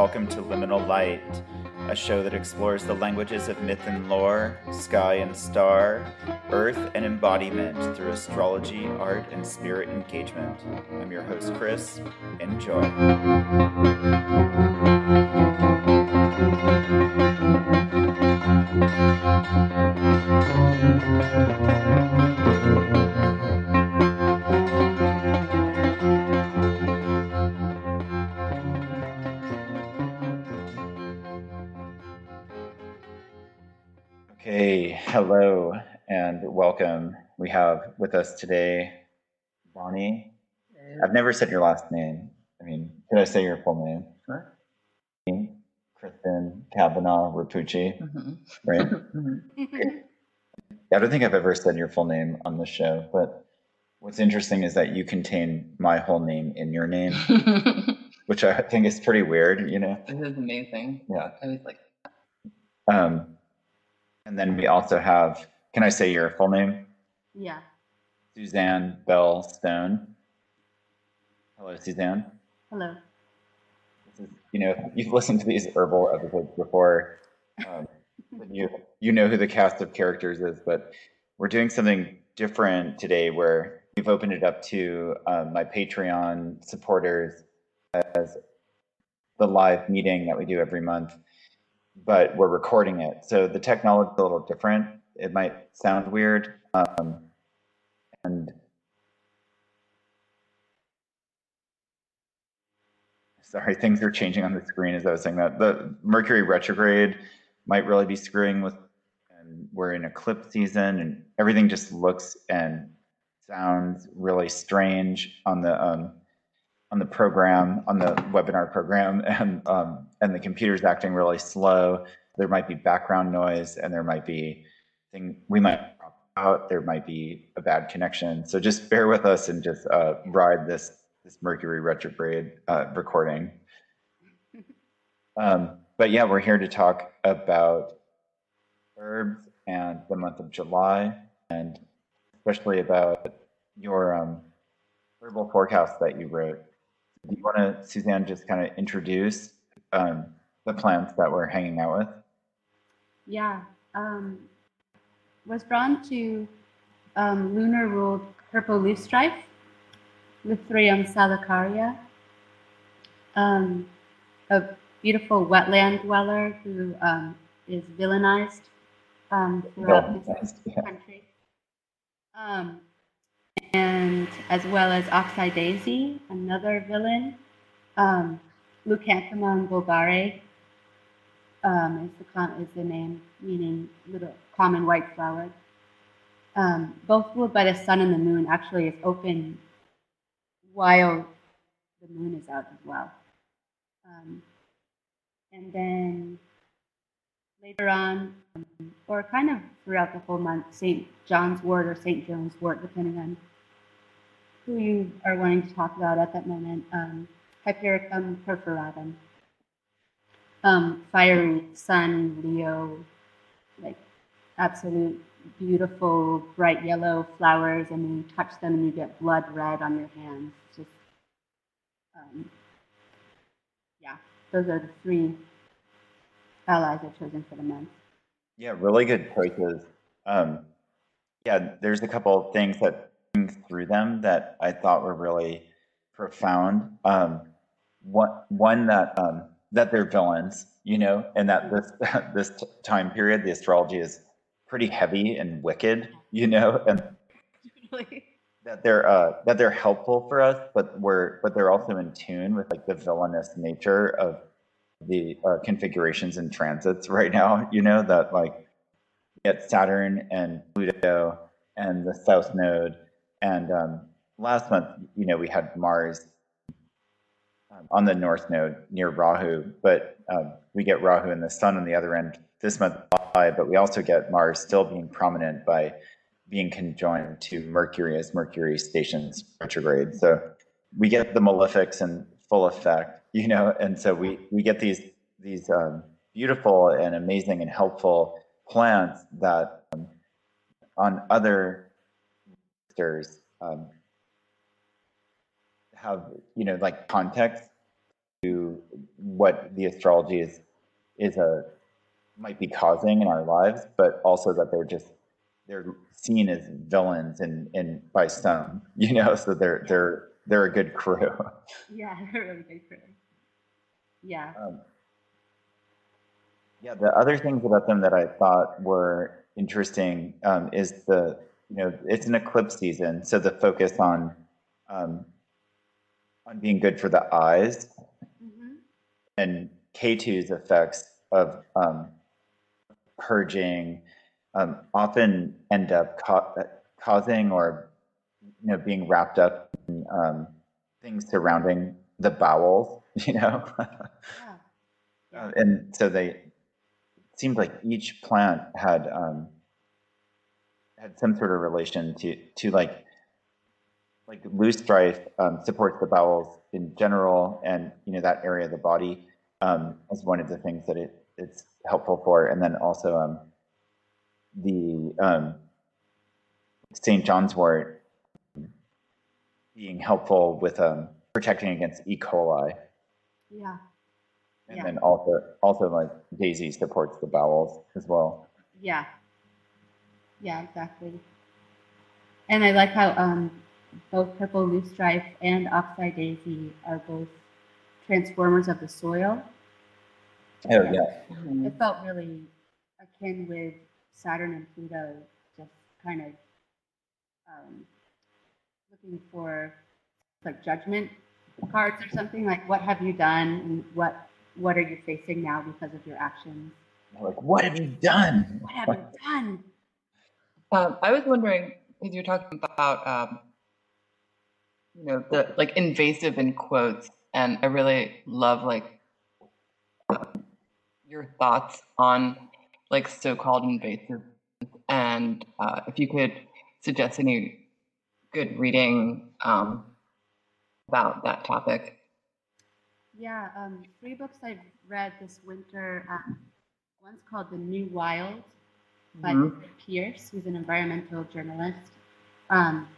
welcome to Liminal Light, a show that explores the languages of myth and lore, sky and star, earth and embodiment through astrology, art, and spirit engagement. I'm your host, Chris. Enjoy. With us today Bonnie. I've never said your last name. I mean, could I say your full name? Sure. Kristen Kavanaugh Rapucci, Mhm. right? Mhm. I don't think I've ever said your full name on the show, but what's interesting is that you contain my whole name in your name, which I think is pretty weird, you know? this is amazing. Yeah. I was like, Um, and then we also have, can I say your full name? Yeah. Suzanne Bell Stone. Hello, Suzanne. Hello. This is, you know, you've listened to these herbal episodes before. Um, you you know who the cast of characters is, but we're doing something different today where we've opened it up to um, my Patreon supporters as the live meeting that we do every month, but we're recording it. So the technology is a little different. It might sound weird. Um, and sorry, things are changing on the screen as I was saying that. The Mercury retrograde might really be screwing with, and we're in eclipse season, and everything just looks and sounds really strange on the um, on the program, on the webinar program, and um, and the computer's acting really slow. There might be background noise, and there might be thing we might out. There might be a bad connection. So just bear with us and just uh, ride this this Mercury retrograde uh, recording. Um, but yeah, we're here to talk about herbs and the month of July, and especially about your um, herbal forecast that you wrote. Do you want to, Suzanne, just kind of introduce um, the plants that we're hanging out with? Yeah. Um, was drawn to um, lunar ruled purple leaf strife, Lythrum salicaria, um, a beautiful wetland dweller who um, is villainized um, throughout this Yeah. country. Um, and as well as Oxeye another villain, um, Leucanthemum vulgare um, is the is the name, meaning little common white flower. Um, both ruled by the sun and the moon. Actually, is open while the moon is out as well. Um, and then later on, or kind of throughout the whole month, St. John's wort or St. Joan's wort, depending on who you are wanting to talk about at that moment. Um, Hypericum perforatum. Um, fiery sun, Leo, like absolute beautiful bright yellow flowers, and then you touch them and you get blood red on your hands. Just, um, yeah, those are the three allies I've chosen for the month. Yeah, really good choices. Um, yeah, there's a couple of things that through them that I thought were really profound. Um, one, one that um, that they're villains, you know, and that this this time period, the astrology is pretty heavy and wicked, you know, and that they're uh, that they're helpful for us, but we're but they're also in tune with like the villainous nature of the uh, configurations and transits right now. You know that like get Saturn and Pluto and the South Node, and um, last month, you know, we had Mars um, on the North Node near Rahu, but um, we get Rahu and the Sun on the other end this month. But we also get Mars still being prominent by being conjoined to Mercury as Mercury stations retrograde. So we get the malefics in full effect, you know, and so we we get these these um, beautiful and amazing and helpful plants that um, on other stars um, have you know like context to what the astrology is is a might be causing in our lives, but also that they're just they're seen as villains and and by some, you know, so they're they're they're a good crew. Yeah, really big for Yeah. Um, yeah, the other things about them that I thought were interesting um, is the you know it's an eclipse season, so the focus on um, on being good for the eyes and Ketu's effects of um, purging um, often end up ca- causing or you know being wrapped up in um, things surrounding the bowels, you know, Yeah. Uh, and so they it seemed like each plant had um, had some sort of relation to to like like loosestrife um, supports the bowels in general, and you know that area of the body um, is one of the things that it it's helpful for, and then also um, the um, St. John's wort being helpful with um, protecting against E. coli, Yeah. and Yeah. then also also like Daisy supports the bowels as well. Yeah. Yeah, exactly. And I like how um, both purple loosestrife and oxeye daisy are both transformers of the soil. Oh yeah, It felt really akin with Saturn and Pluto, just kind of um, looking for like judgment cards or something like what have you done and what what are you facing now because of your actions? like what have you done? What have you done? Um, I was wondering because you're talking about um, you know the like invasive in quotes, and I really love like your thoughts on like so-called invasive, and uh, if you could suggest any good reading um, about that topic. Yeah, um, three books I've read this winter. Um, one's called The New Wild by Mhm. Pearce, who's an environmental journalist. Um,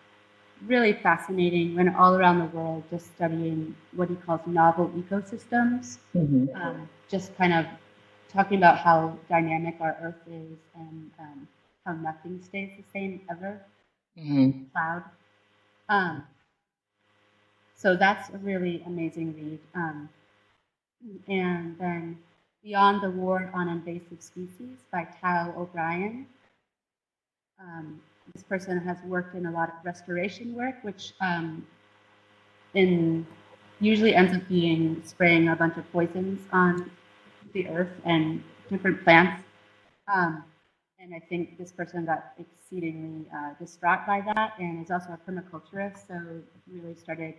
really fascinating. Went all around the world just studying what he calls novel ecosystems. Mhm. Um, just kind of talking about how dynamic our Earth is and um, how nothing stays the same ever Mhm. cloud. Um, so that's a really amazing read. Um, and then Beyond the War on Invasive Species by Tao Orion. This person has worked in a lot of restoration work, which um, in usually ends up being spraying a bunch of poisons on the earth and different plants. Um, and I think this person got exceedingly uh, distraught by that, and is also a permaculturist. So really started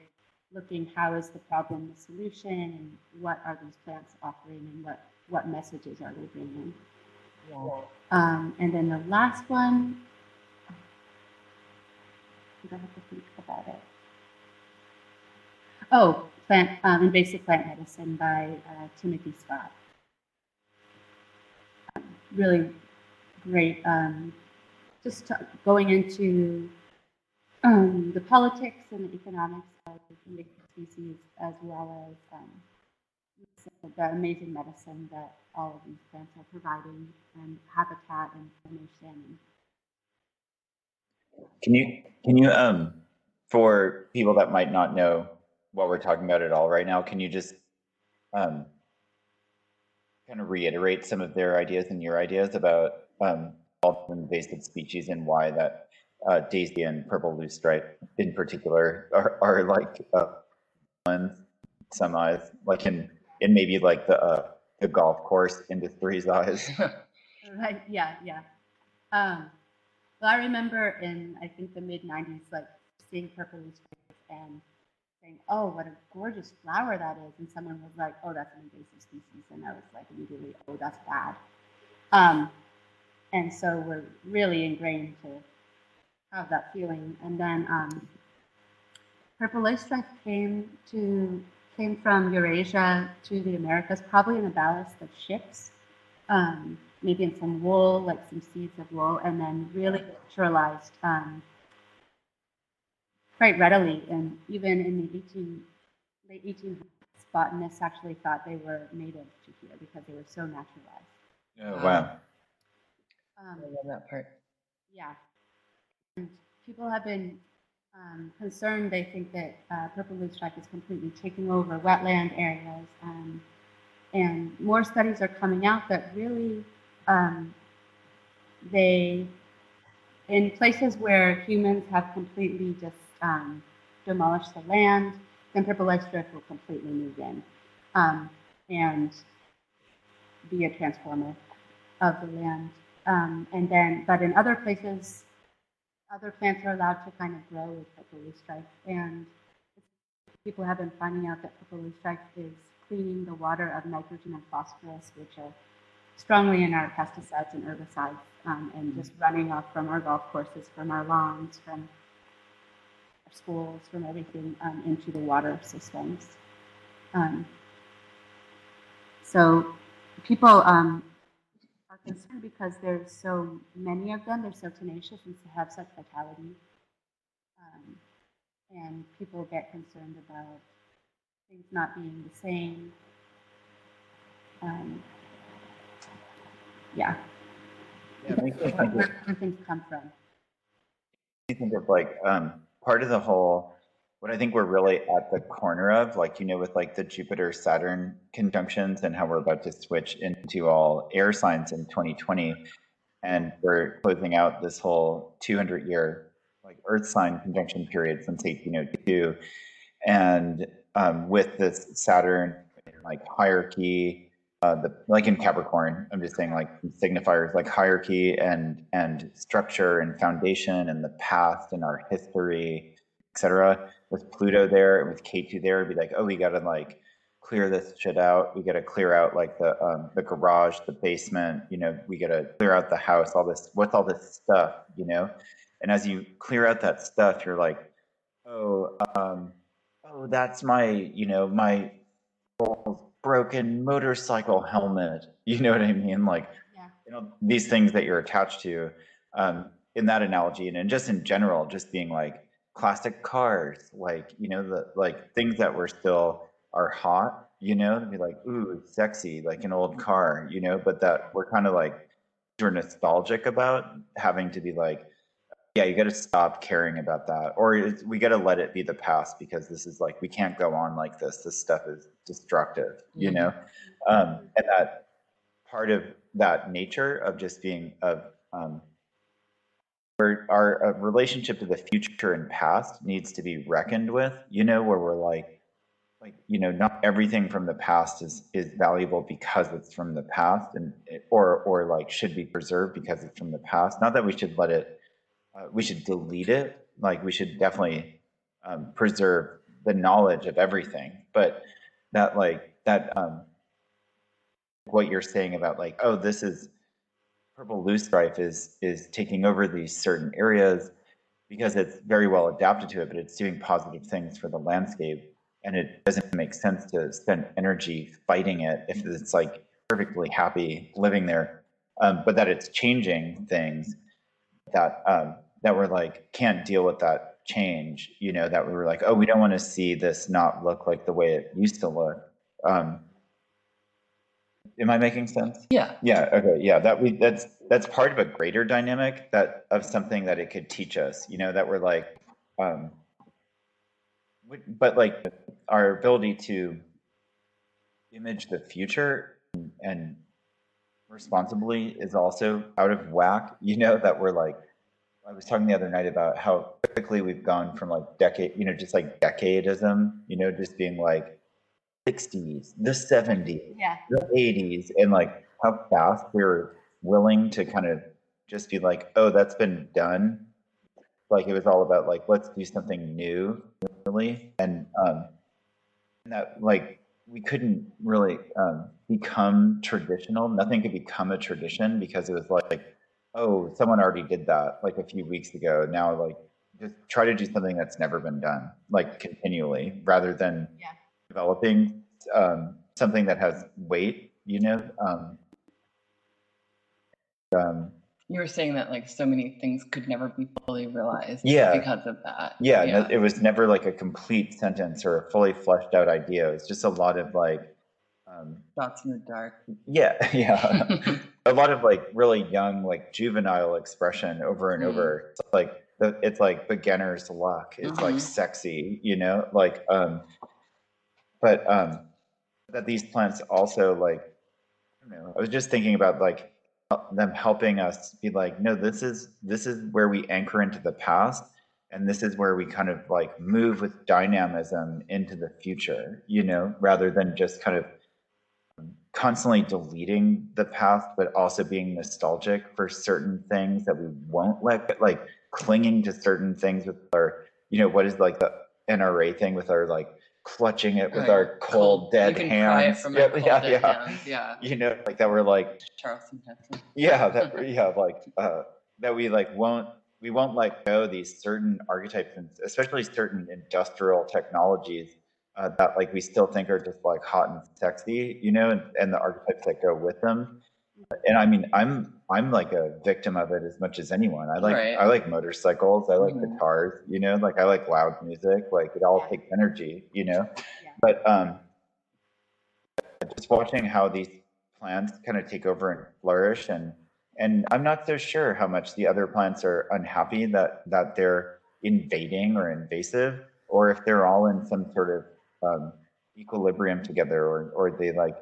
looking how is the problem the solution, and what are these plants offering, and what what messages are they bringing. Um, and then the last one, think I have to think about it. Oh, plant, um, invasive plant medicine by uh, Timothy Scott. Really great. Um, just going into um, the politics and the economics of invasive species, as well as um, the amazing medicine that all of these plants are providing, and habitat and formation. Can you can you um for people that might not know what we're talking about at all right now, can you just um kind of reiterate some of their ideas and your ideas about um invasive species and why that uh, daisy and purple loosestrife in particular are, are like uh, ones some eyes like in in maybe like the uh, the golf course industry's eyes. Right. Yeah. Yeah. Um, well, I remember in I think the mid '90s, like seeing purple loosestrife and saying, "Oh, what a gorgeous flower that is," and someone was like, "Oh, that's an invasive species," and I was like immediately, "Oh, that's bad." Um, and so we're really ingrained to have that feeling. And then um, purple loosestrife came to came from Eurasia to the Americas, probably in the ballast of ships. Um, maybe in some wool, like some seeds of wool, and then really naturalized um, quite readily, and even in the 18, late 1800s botanists actually thought they were native to here because they were so naturalized. Oh, wow. Um, I love that part. yeah. And people have been um, concerned. They think that uh, purple loosestrife is completely taking over wetland areas. Um, and more studies are coming out that really um, they, in places where humans have completely just um, demolished the land, then purple loosestrife will completely move in um, and be a transformer of the land. Um, and then, but in other places, other plants are allowed to kind of grow with purple loosestrife. And people have been finding out that purple loosestrife is cleaning the water of nitrogen and phosphorus, which are strongly in our pesticides and herbicides, um, and just running off from our golf courses, from our lawns, from our schools, from everything um, into the water systems. Um, so people um, are concerned because there's so many of them, they're so tenacious and have such vitality. Um, and people get concerned about things not being the same. Yeah, Yeah, it makes think of- where, where things come from. I think of like um, part of the whole, what I think we're really at the corner of, like, you know, with like the Jupiter Saturn conjunctions and how we're about to switch into all air signs in 2020. And we're closing out this whole 200 year like Earth sign conjunction period since 1802. And um, with this Saturn like hierarchy, uh, the like in Capricorn, I'm just saying like signifiers like hierarchy and and structure and foundation and the past and our history, etc. With Pluto there and with Ketu there, it'd be like, oh, we gotta like clear this shit out. We gotta clear out like the um, the garage, the basement. You know, we gotta clear out the house. All this, what's all this stuff? You know, and as you clear out that stuff, you're like, oh, um, oh, that's my, you know, my broken motorcycle helmet. You know what I mean? Like, Yeah. you know, these things that you're attached to. Um, in that analogy, and, and just in general, just being like classic cars, like you know, the like things that were still are hot. You know, to be like, ooh, sexy, like an old car. You know, but that we're kind of like we're nostalgic about having to be like yeah you got to stop caring about that or we got to let it be the past because this is like we can't go on like this this stuff is destructive you Mhm. know um, and that part of that nature of just being of um, where our uh, relationship to the future and past needs to be reckoned with you know where we're like like you know not everything from the past is is valuable because it's from the past and or or like should be preserved because it's from the past not that we should let it uh, we should delete it. Like we should definitely um, preserve the knowledge of everything but that like that um what you're saying about like oh this is purple loosestrife is is taking over these certain areas because it's very well adapted to it but it's doing positive things for the landscape and it doesn't make sense to spend energy fighting it if it's like perfectly happy living there. Um, but that it's changing things that um, that were like can't deal with that change you know that we were like oh we don't want to see this not look like the way it used to look um, am i making sense Yeah. yeah okay yeah that we that's that's part of a greater dynamic that of something that it could teach us you know that we're like um but like our ability to image the future and responsibly is also out of whack. You know that we're like i was talking the other night about how quickly we've gone from like decade you know just like decadism you know just being like 60s the 70s Yeah, the 80s and like how fast we're willing to kind of just be like oh that's been done. Like it was all about like let's do something new really. And um and that like we couldn't really um, become traditional nothing could become a tradition because it was like oh someone already did that like a few weeks ago now like just try to do something that's never been done like continually rather than Yeah. developing um, something that has weight you know um, um, you were saying that like so many things could never be fully realized Yeah. because of that. Yeah, no, it was never like a complete sentence or a fully fleshed out idea. It was just a lot of like, um, Thoughts in the dark. yeah, yeah, a lot of like really young, like juvenile expression over and Mm. over. It's like the, it's like beginner's luck. It's like Mhm. sexy, you know, like, um, but um, that these plants also like, I don't know. I was just thinking about like them helping us be like, no, this is this is where we anchor into the past, and this is where we kind of like move with dynamism into the future, you know, rather than just kind of constantly deleting the past, but also being nostalgic for certain things that we won't let, like clinging to certain things with our, you know, what is like the NRA thing with our like clutching it with Right. our cold, dead you can Pry it hands. from yeah, cold yeah, dead yeah. hands. Yeah. You know, like that we're like, Charlton Heston. yeah, that yeah, like uh, that we like won't we won't let go these certain archetypes and especially certain industrial technologies uh, that like we still think are just like hot and sexy, you know, and, and the archetypes that go with them. And I mean, I'm I'm like a victim of it as much as anyone. I like Right. I like motorcycles, I like Mhm. guitars, you know, like I like loud music, like it all takes energy, you know. Yeah. But um, just watching how these plants kind of take over and flourish and and I'm not so sure how much the other plants are unhappy that that they're invading or invasive, or if they're all in some sort of um, equilibrium together, or or they like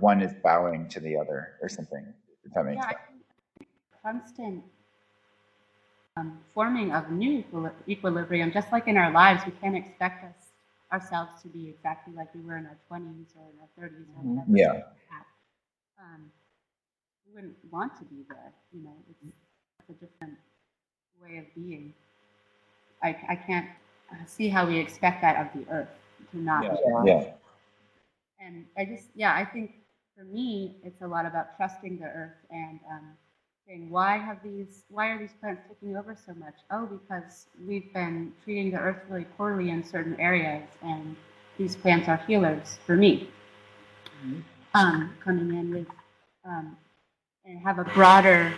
one is bowing to the other or something. If that makes Yeah, I sense. think constant um, forming of new equili- equilibrium, just like in our lives, we can't expect us ourselves to be exactly like we were in our 20s or in our 30s or Mhm. whatever. Yeah. Um, we wouldn't want to be there, you know. It's, a different way of being. I, I can't see how we expect that of the earth to not Yeah, Yeah. yeah, and I just, yeah, I think for me, it's a lot about trusting the earth and um, saying, why have these, why are these plants taking over so much? Oh, because we've been treating the earth really poorly in certain areas, and these plants are healers for me. Mhm. Um, coming in with, um, and have a broader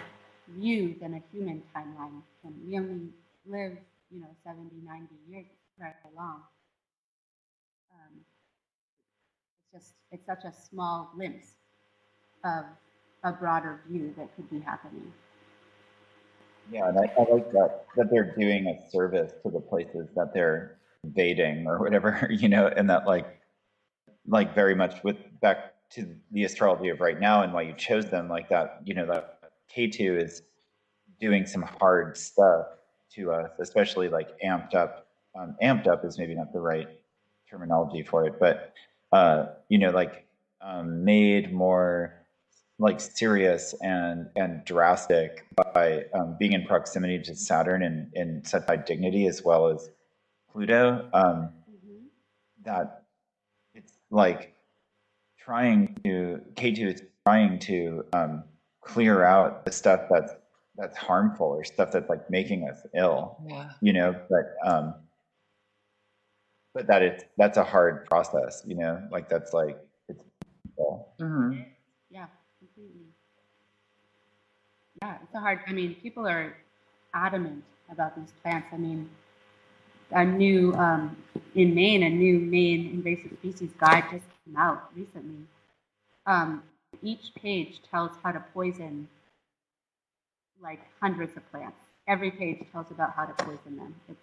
view than a human timeline. can. We only live, you know, 70, 90 years, very long. Um, it's just it's such a small glimpse of a broader view that could be happening. yeah. And I, I like that that they're doing a service to the places that they're invading or whatever, you know, and that like like very much with back to the astrology of right now and why you chose them like that you know that Ketu is doing some hard stuff to us especially like amped up um, amped up is maybe not the right terminology for it but uh you know like um, made more like serious and and drastic by um, being in proximity to saturn and in such high dignity as well as pluto um, Mm-hmm. that it's like trying to Ketu is trying to um, clear out the stuff that's that's harmful or stuff that's like making us ill, Yeah. you know, but um but that it's that's a hard process, you know, like that's like it's painful. hmm Yeah, completely. Yeah, it's a hard. I mean, people are adamant about these plants. I mean, a new um, in Maine, a new Maine invasive species guide just came out recently. Um, each page tells how to poison like hundreds of plants. Every page tells about how to poison them. It's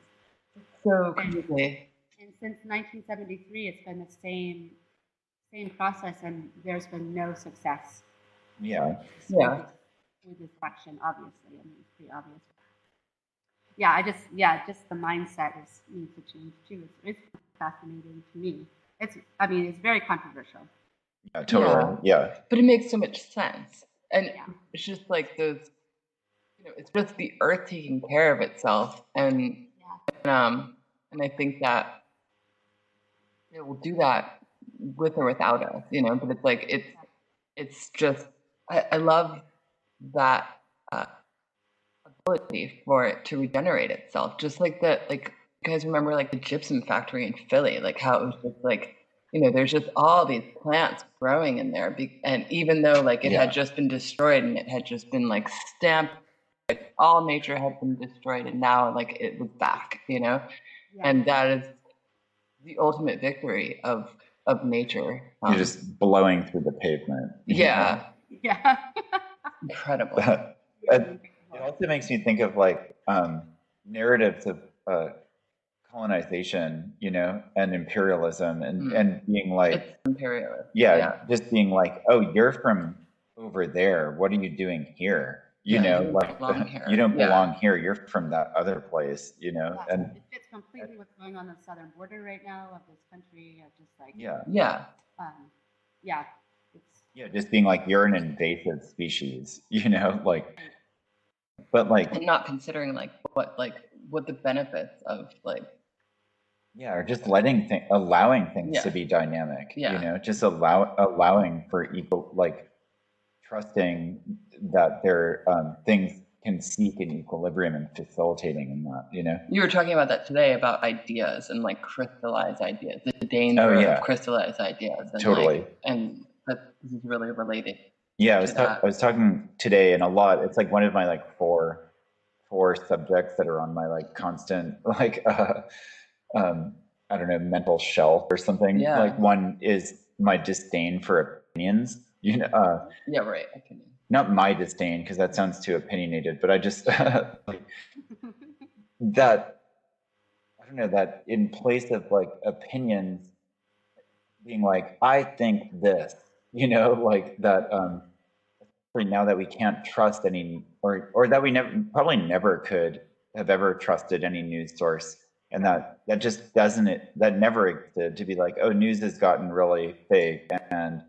So crazy. And since 1973, it's been the same same process, and there's been no success Yeah. Yeah. with this action, obviously. I mean, it's pretty obvious. Yeah, I just, yeah, just the mindset is needs to change too. It's, it's fascinating to me. It's, I mean, it's very controversial. Yeah, totally. Yeah. But it makes so much sense. And Yeah. it's just like those, you know, it's just the earth taking care of itself. And, Yeah. um, and I think that it will do that with or without us, you know, but it's like, it's, it's just, I, I love that uh, ability for it to regenerate itself. Just like the, like, you guys remember like the gypsum factory in Philly, like how it was just like you know, there's just all these plants growing in there. And even though like it Yeah. had just been destroyed and it had just been like stamped, like all nature had been destroyed and now like it was back, you know? Yeah. And that is the ultimate victory of of nature. Um, You're just blowing through the pavement. yeah, yeah. incredible. That- It also makes me think of like um, narratives of uh, colonization, you know, and imperialism, and Mm. and being like, it's imperialist. yeah, yeah. just being like, oh, you're from over there. What are you doing here? You Yeah, know, you like belong here. you don't Yeah. belong here. You're from that other place, you know, Yeah, and it fits completely what's going on on the southern border right now of this country. Of just like, yeah, Yeah, um, yeah, it's yeah, just being like you're an invasive species, you know, like, but like and not considering like what like what the benefits of like Yeah, or just letting things, allowing things Yeah. to be dynamic. Yeah. You know, just allow allowing for equal, like trusting that there um, things can seek an equilibrium and facilitating in that. You know. you were talking about that today about ideas and like crystallized ideas, the danger Oh, yeah. of crystallized ideas. And, Totally. Like, and that this is really related. Yeah, I was ta- I was talking today, and a lot. It's like one of my like four four subjects that are on my like constant like uh, um, I don't know mental shelf or something. Yeah. Like one is my disdain for opinions. You know. Uh, Yeah, right. Can. not my disdain because that sounds too opinionated but i just like that i don't know that in place of like opinions being like i think this you know like that um now that we can't trust any or or that we never probably never could have ever trusted any news source and that that just doesn't it that never existed to be like oh news has gotten really fake and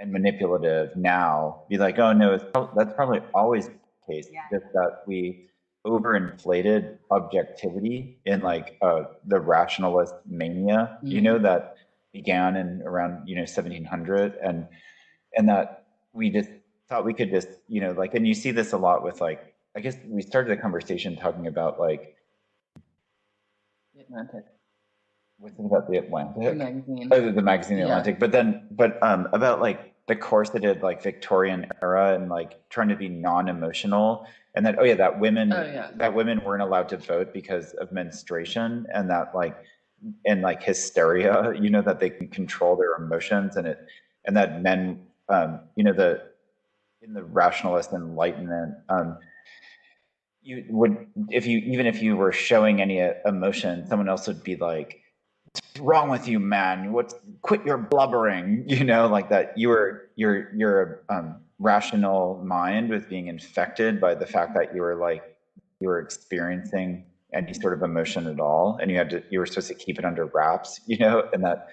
and manipulative now be like oh no that's probably always the case Yeah. just that we overinflated objectivity in like uh, the rationalist mania you know that began in around you know 1700 and and that we just thought we could just you know like and you see this a lot with like i guess we started the conversation talking about like The Atlantic what's it about the atlantic the magazine. Oh, the, the magazine The Yeah. Atlantic. But then, but um, about like the corseted like Victorian era and like trying to be non-emotional, and that oh yeah, that women Oh, yeah. that women weren't allowed to vote because of menstruation, and that like and like hysteria, you know, that they can control their emotions, and it and that men, um, you know, the in the rationalist enlightenment. Um, you would if you even if you were showing any emotion someone else would be like what's wrong with you man? What's quit your blubbering you know like that you were your your um, rational mind was being infected by the fact that you were like you were experiencing any sort of emotion at all and you had to you were supposed to keep it under wraps you know and that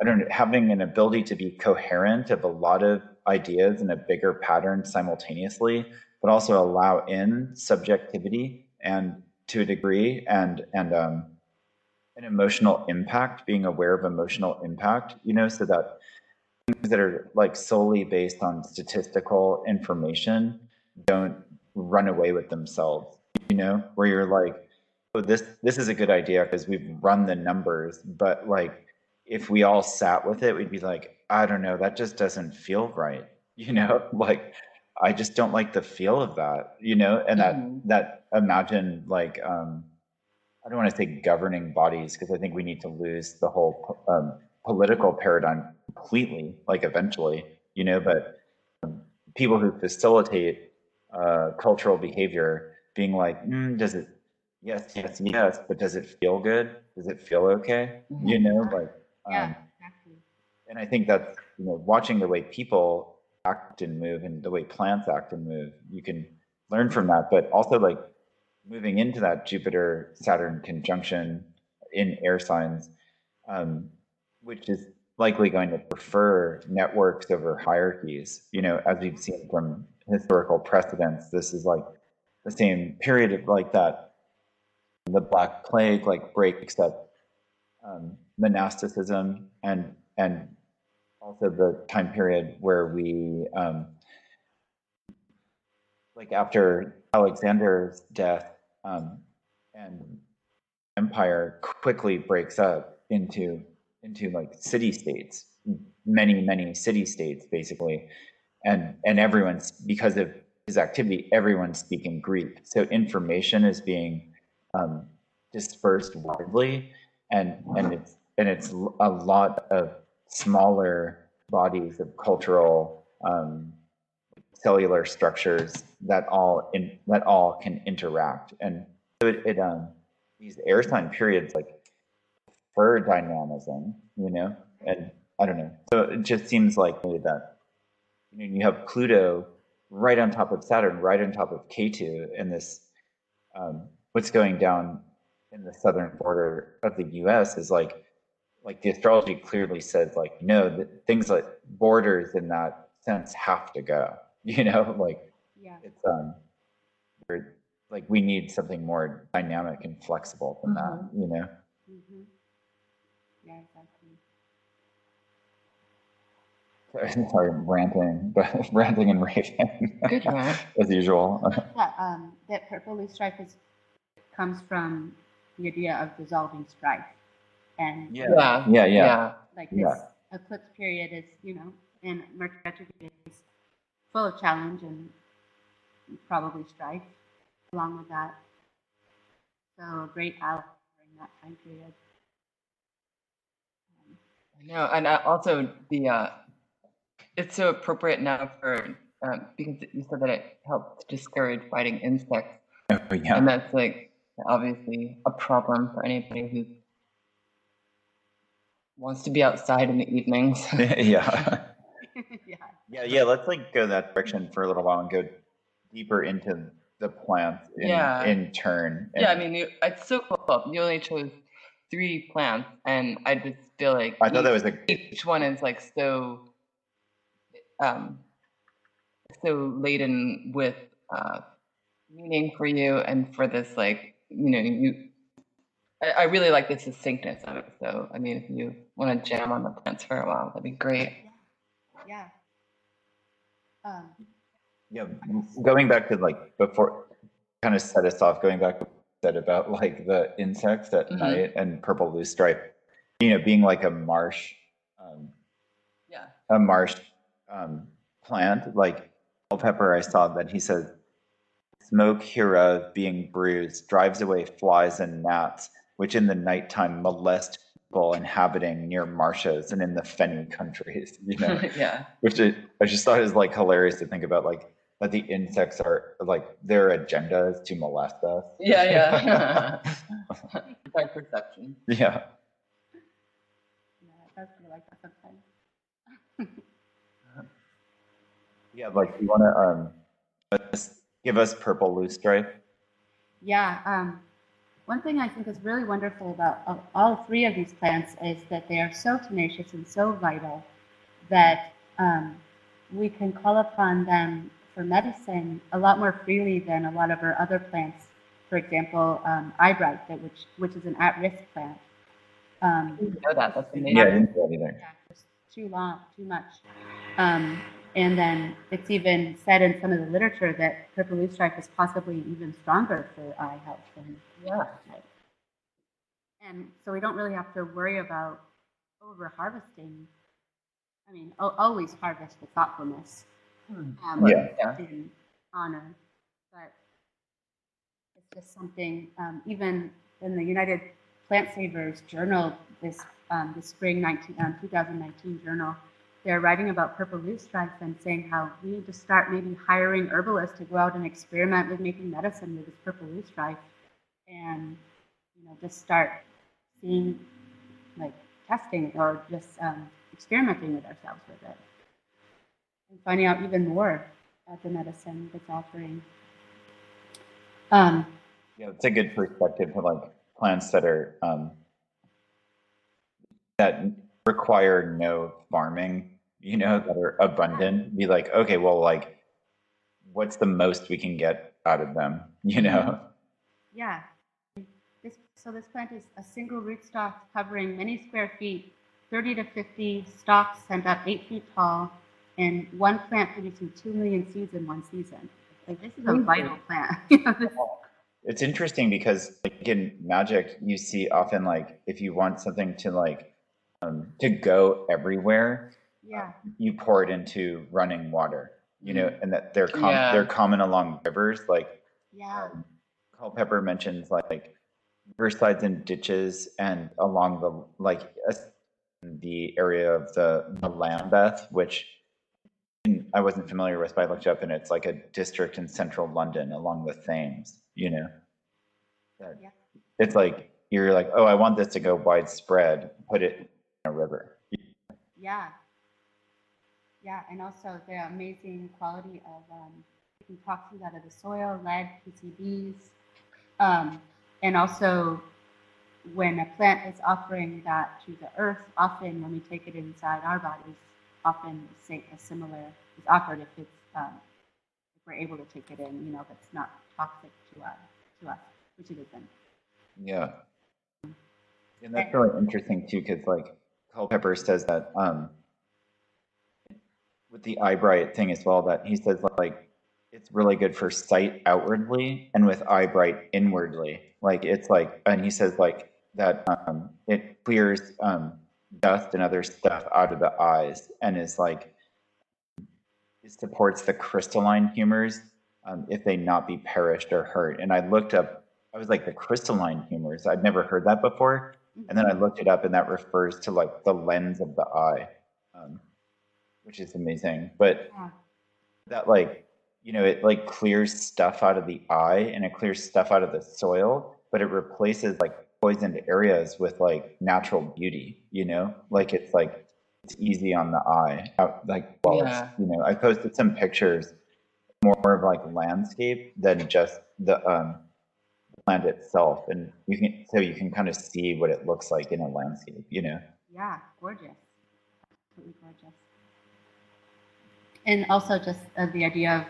i don't know having an ability to be coherent of a lot of ideas in a bigger pattern simultaneously but also allow in subjectivity and to a degree and and um, an emotional impact being aware of emotional impact you know so that things that are like solely based on statistical information don't run away with themselves you know? Where you're like oh this this is a good idea because we've run the numbers but like if we all sat with it we'd be like i don't know that just doesn't feel right you know? Like i just don't like the feel of that you know? And that Mhm. that imagine like um i don't want to say governing bodies because i think we need to lose the whole um, political paradigm completely like eventually you know but um, people who facilitate uh, cultural behavior being like mm, does it yes yes yes but does it feel good does it feel okay you know like um, yeah, exactly. and I think that's you know watching the way people act and move and the way plants act and move, you can learn from that. But also like moving into that Jupiter Saturn conjunction in air signs, um, which is likely going to prefer networks over hierarchies. You know, as we've seen from historical precedents, this is like the same period of like that. The Black Plague like breaks up um, monasticism and and also the time period where we um, like after Alexander's death um, and empire quickly breaks up into into like city states, many many city states basically, and and everyone's because of his activity, everyone's speaking Greek. So information is being um, dispersed widely, and and it's and it's a lot of smaller bodies of cultural um, cellular structures that all in that all can interact. And so it, it um these air sign periods like for dynamism you know and i don't know. So it just seems like that you know you have pluto right on top of saturn right on top of Ketu and this um, what's going down in the southern border of the us is like like the astrology clearly says like no things like borders in that sense have to go you know like Yeah. it's um we're, like we need something more dynamic and flexible than that you know hmm Yeah, exactly. sorry I'm ranting but ranting and raving Good rant. as usual That, um, that purple loosestrife is, comes from the idea of dissolving strife. And yeah Yeah. yeah yeah Yeah. like this Yeah. eclipse period is, you know, and Mercury retrograde is full of challenge and probably strife along with that. So a great ally during that time period. Um, I know, and uh, also the uh, it's so appropriate now for um, because you said that it helps discourage biting insects, oh, yeah and that's like obviously a problem for anybody who wants to be outside in the evenings. yeah yeah. Yeah yeah let's like go that direction for a little while and go deeper into the plants in, Yeah. in turn yeah, I And mean, you, it's so cool. You only chose three plants, and I just feel like i thought that was a each one is like so um so laden with uh meaning for you and for this like you know you I, I really like the succinctness of it so i mean if you want to jam on the plants for a while that'd be great Yeah. Um, Yeah, going back to like before, kind of set us off. Going back to what you said about like the insects at Mhm. night and purple loosestrife, you know, being like a marsh, um, yeah a marsh um, plant. Like Culpeper, I saw that he says, "Smoke hereof, being bruised, drives away flies and gnats, which in the nighttime molest people inhabiting near marshes and in the fenny countries." You know yeah which I, I just thought is like hilarious to think about like that the insects are like their agenda is to molest us yeah yeah by perception yeah yeah, it does like that sometimes. yeah like you want to um just give us purple loosestrife Yeah. Um, one thing I think is really wonderful about all- three of these plants is that they are so tenacious and so vital that um, we can call upon them for medicine a lot more freely than a lot of our other plants. For example, um, eyebright, that which which is an at-risk plant. Um, I didn't know that that's amazing yeah I didn't anything yeah, too long, too much. Um, and then it's even said in some of the literature that purple leaf loosestrife is possibly even stronger for eye health than yeah and so we don't really have to worry about over harvesting. I mean, al- always harvest with thoughtfulness Hmm. um, Yeah. yeah and honor, but it's just something. Um, even in the United Plant Savers Journal this um, this spring 19, um, 2019 journal, they're writing about purple loosestrife and saying how we need to start maybe hiring herbalists to go out and experiment with making medicine with this purple loosestrife, and you know just start seeing like testing or just um, experimenting with ourselves with it and finding out even more about the medicine that's offering. Um, yeah it's a good perspective for like plants that are um that require no farming you know that are abundant be like okay well like what's the most we can get out of them you know yeah. This, so this plant is a single rootstock covering many square feet, 30 to 50 stalks sent up eight feet tall, and one plant producing two million seeds in one season. Like this is a oh, vital plant. You know, this- It's interesting because like in magic, you see often like if you want something to like um, to go everywhere, Yeah. you pour it into running water. You know, and that they're com- Yeah. they're common along rivers. Like Yeah. um, Culpeper mentions, like riversides and ditches, and along the like the area of the, the Lambeth, which I wasn't familiar with, but I looked up, and it's like a district in central London along the Thames. You know, Yeah. it's like you're like, oh, I want this to go widespread. Put it a river. Yeah. Yeah, and also the amazing quality of um, taking toxins out of the soil, lead, PCBs, um, and also when a plant is offering that to the earth, often when we take it inside our bodies, often say a similar is offered if it's um, if we're able to take it in, you know, if it's not toxic to us, to us, which it isn't. Yeah. And that's really interesting too, because like Culpeper says that um with the eye bright thing as well, that he says like it's really good for sight outwardly and with eye bright inwardly. Like it's like and he says like that um it clears um dust and other stuff out of the eyes and is like it supports the crystalline humors um, if they not be perished or hurt. And I looked up I was like the crystalline humors. I'd never heard that before, and then I looked it up, and that refers to like the lens of the eye, um, which is amazing. But Yeah. that like you know it like clears stuff out of the eye and it clears stuff out of the soil, but it replaces like poisoned areas with like natural beauty. You know, like it's like it's easy on the eye. Like well, Yeah. you know, I posted some pictures more of like landscape than just the um land itself and you can so you can kind of see what it looks like in a landscape you know Yeah, gorgeous. Absolutely gorgeous. And also just uh, the idea of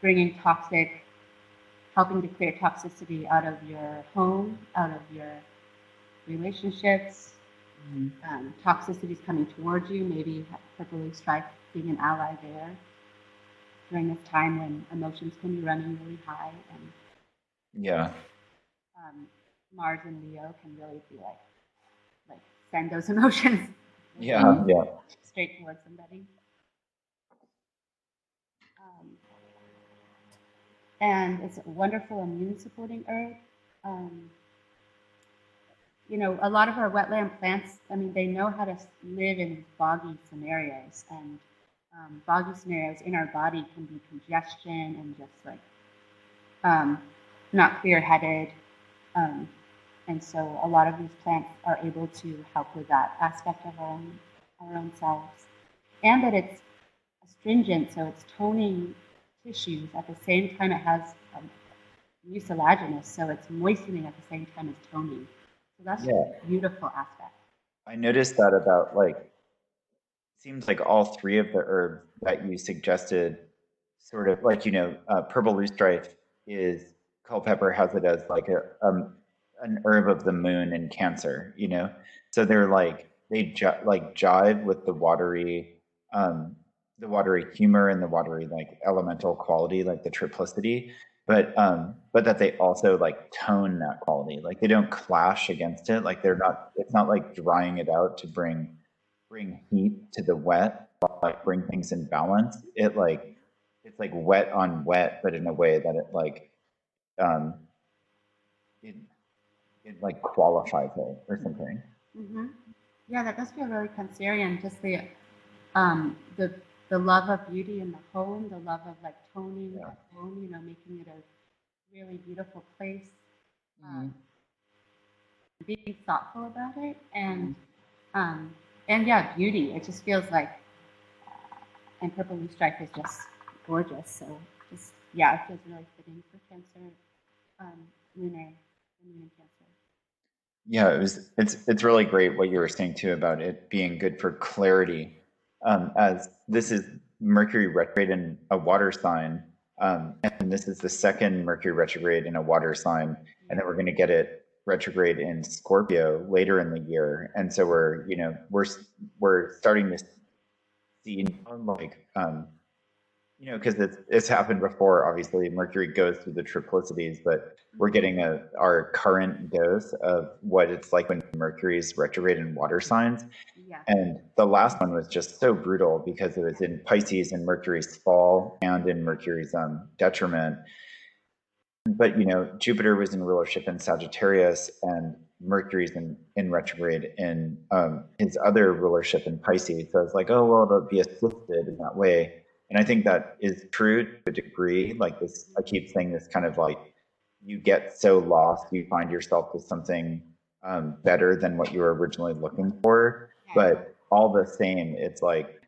bringing toxic, helping to clear toxicity out of your home, out of your relationships. Um, toxicity is coming towards you, maybe purple loosestrife being an ally there during this time when emotions can be running really high and yeah um, Mars and Leo can really be like, like send those emotions yeah yeah straight towards somebody. Um, and it's a wonderful immune supporting herb. Um, you know, a lot of our wetland plants, I mean, they know how to live in boggy scenarios, and um, boggy scenarios in our body can be congestion and just like um, not clear headed. Um, and so a lot of these plants are able to help with that aspect of our own, our own selves. And that it's astringent, so it's toning tissues at the same time it has um, mucilaginous, so it's moistening at the same time as toning. So that's Yeah. a beautiful aspect. i noticed that about like seems like all three of the herbs that you suggested sort of like you know uh, purple loosestrife is Culpeper has it as like a um, an herb of the moon in cancer you know? So they're like they ji- like jive with the watery um the watery humor and the watery like elemental quality like the triplicity. But um but that they also like tone that quality. Like they don't clash against it. Like they're not it's not like drying it out to bring bring heat to the wet like bring things in balance. It like it's like wet on wet but in a way that it like um it it like qualifies it or something Mm-hmm. Yeah, that does feel really Cancerian. Just the um, the the love of beauty in the home, the love of like toning Yeah. at home, you know, making it a really beautiful place. Mm-hmm. Um, being thoughtful about it, and um, and yeah, beauty. It just feels like, uh, and purple loosestrife is just gorgeous. So just yeah, it feels really fitting for Cancer, um, lunar Cancer. Yeah, it was. It's it's really great what you were saying too about it being good for clarity. Um, as this is Mercury retrograde in a water sign, um, and this is the second Mercury retrograde in a water sign, and then we're going to get it retrograde in Scorpio later in the year. And so we're you know we're we're starting to see like um, you know, because it's it's happened before. Obviously, Mercury goes through the triplicities, but we're getting a our current dose of what it's like when Mercury's retrograde in water signs. Yeah. And the last one was just so brutal because it was in Pisces and Mercury's fall and in Mercury's um, detriment. But you know, Jupiter was in rulership in Sagittarius, and Mercury's in, in retrograde in um, his other rulership in Pisces. So it's like, oh well, it'll be assisted in that way. And I think that is true to a degree. Like this, I keep saying this kind of like you get so lost, you find yourself with something um, better than what you were originally looking for. But all the same, it's like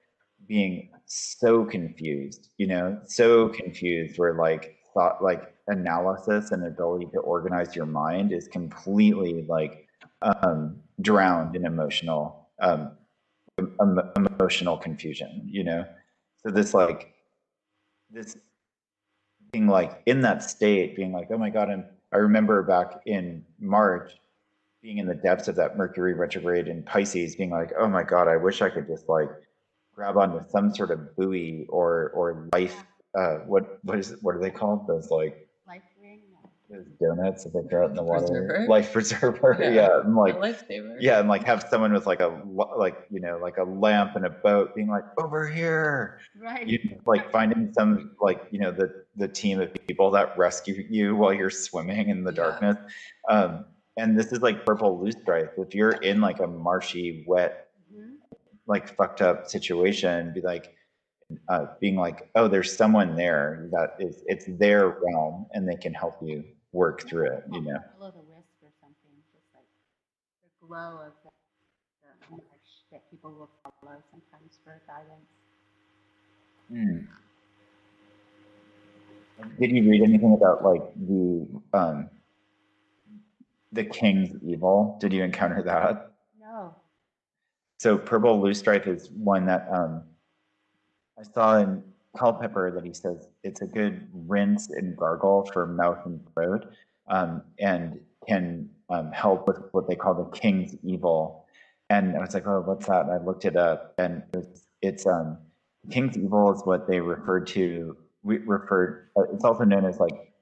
being so confused, you know, so confused where like thought, like analysis and ability to organize your mind is completely like um, drowned in emotional um, emotional confusion, you know so this like this being like in that state being like oh my god and i remember back in march being in the depths of that mercury retrograde in pisces being like oh my god i wish i could just like grab onto some sort of buoy or or life uh what what is what are they called? Those like donuts that they throw out in the water. Preserver? Life preserver. Yeah. Yeah. I'm like, lifesaver. yeah, and like have someone with like a like you know like a lamp and a boat being like over here. Right. You like finding some like you know the the team of people that rescue you while you're swimming in the Yeah. darkness. Um, and this is like purple loosestrife. If you're in like a marshy, wet, Mhm. like fucked up situation, be like uh, being like, oh, there's someone there that is it's their realm and they can help you work through it. You know. Will the wisp or something, just like the glow of the, the marsh that people will follow sometimes for guidance. Hmm. Did you read anything about like the um the king's evil? Did you encounter that? No. So purple loosestrife is one that um I saw in Culpeper that he says it's a good rinse and gargle for mouth and throat, um, and can um, help with what they call the king's evil. And I was like, oh, what's that? And I looked it up, and it's, it's um, king's evil is what they refer to. We referred. Uh, it's also known as like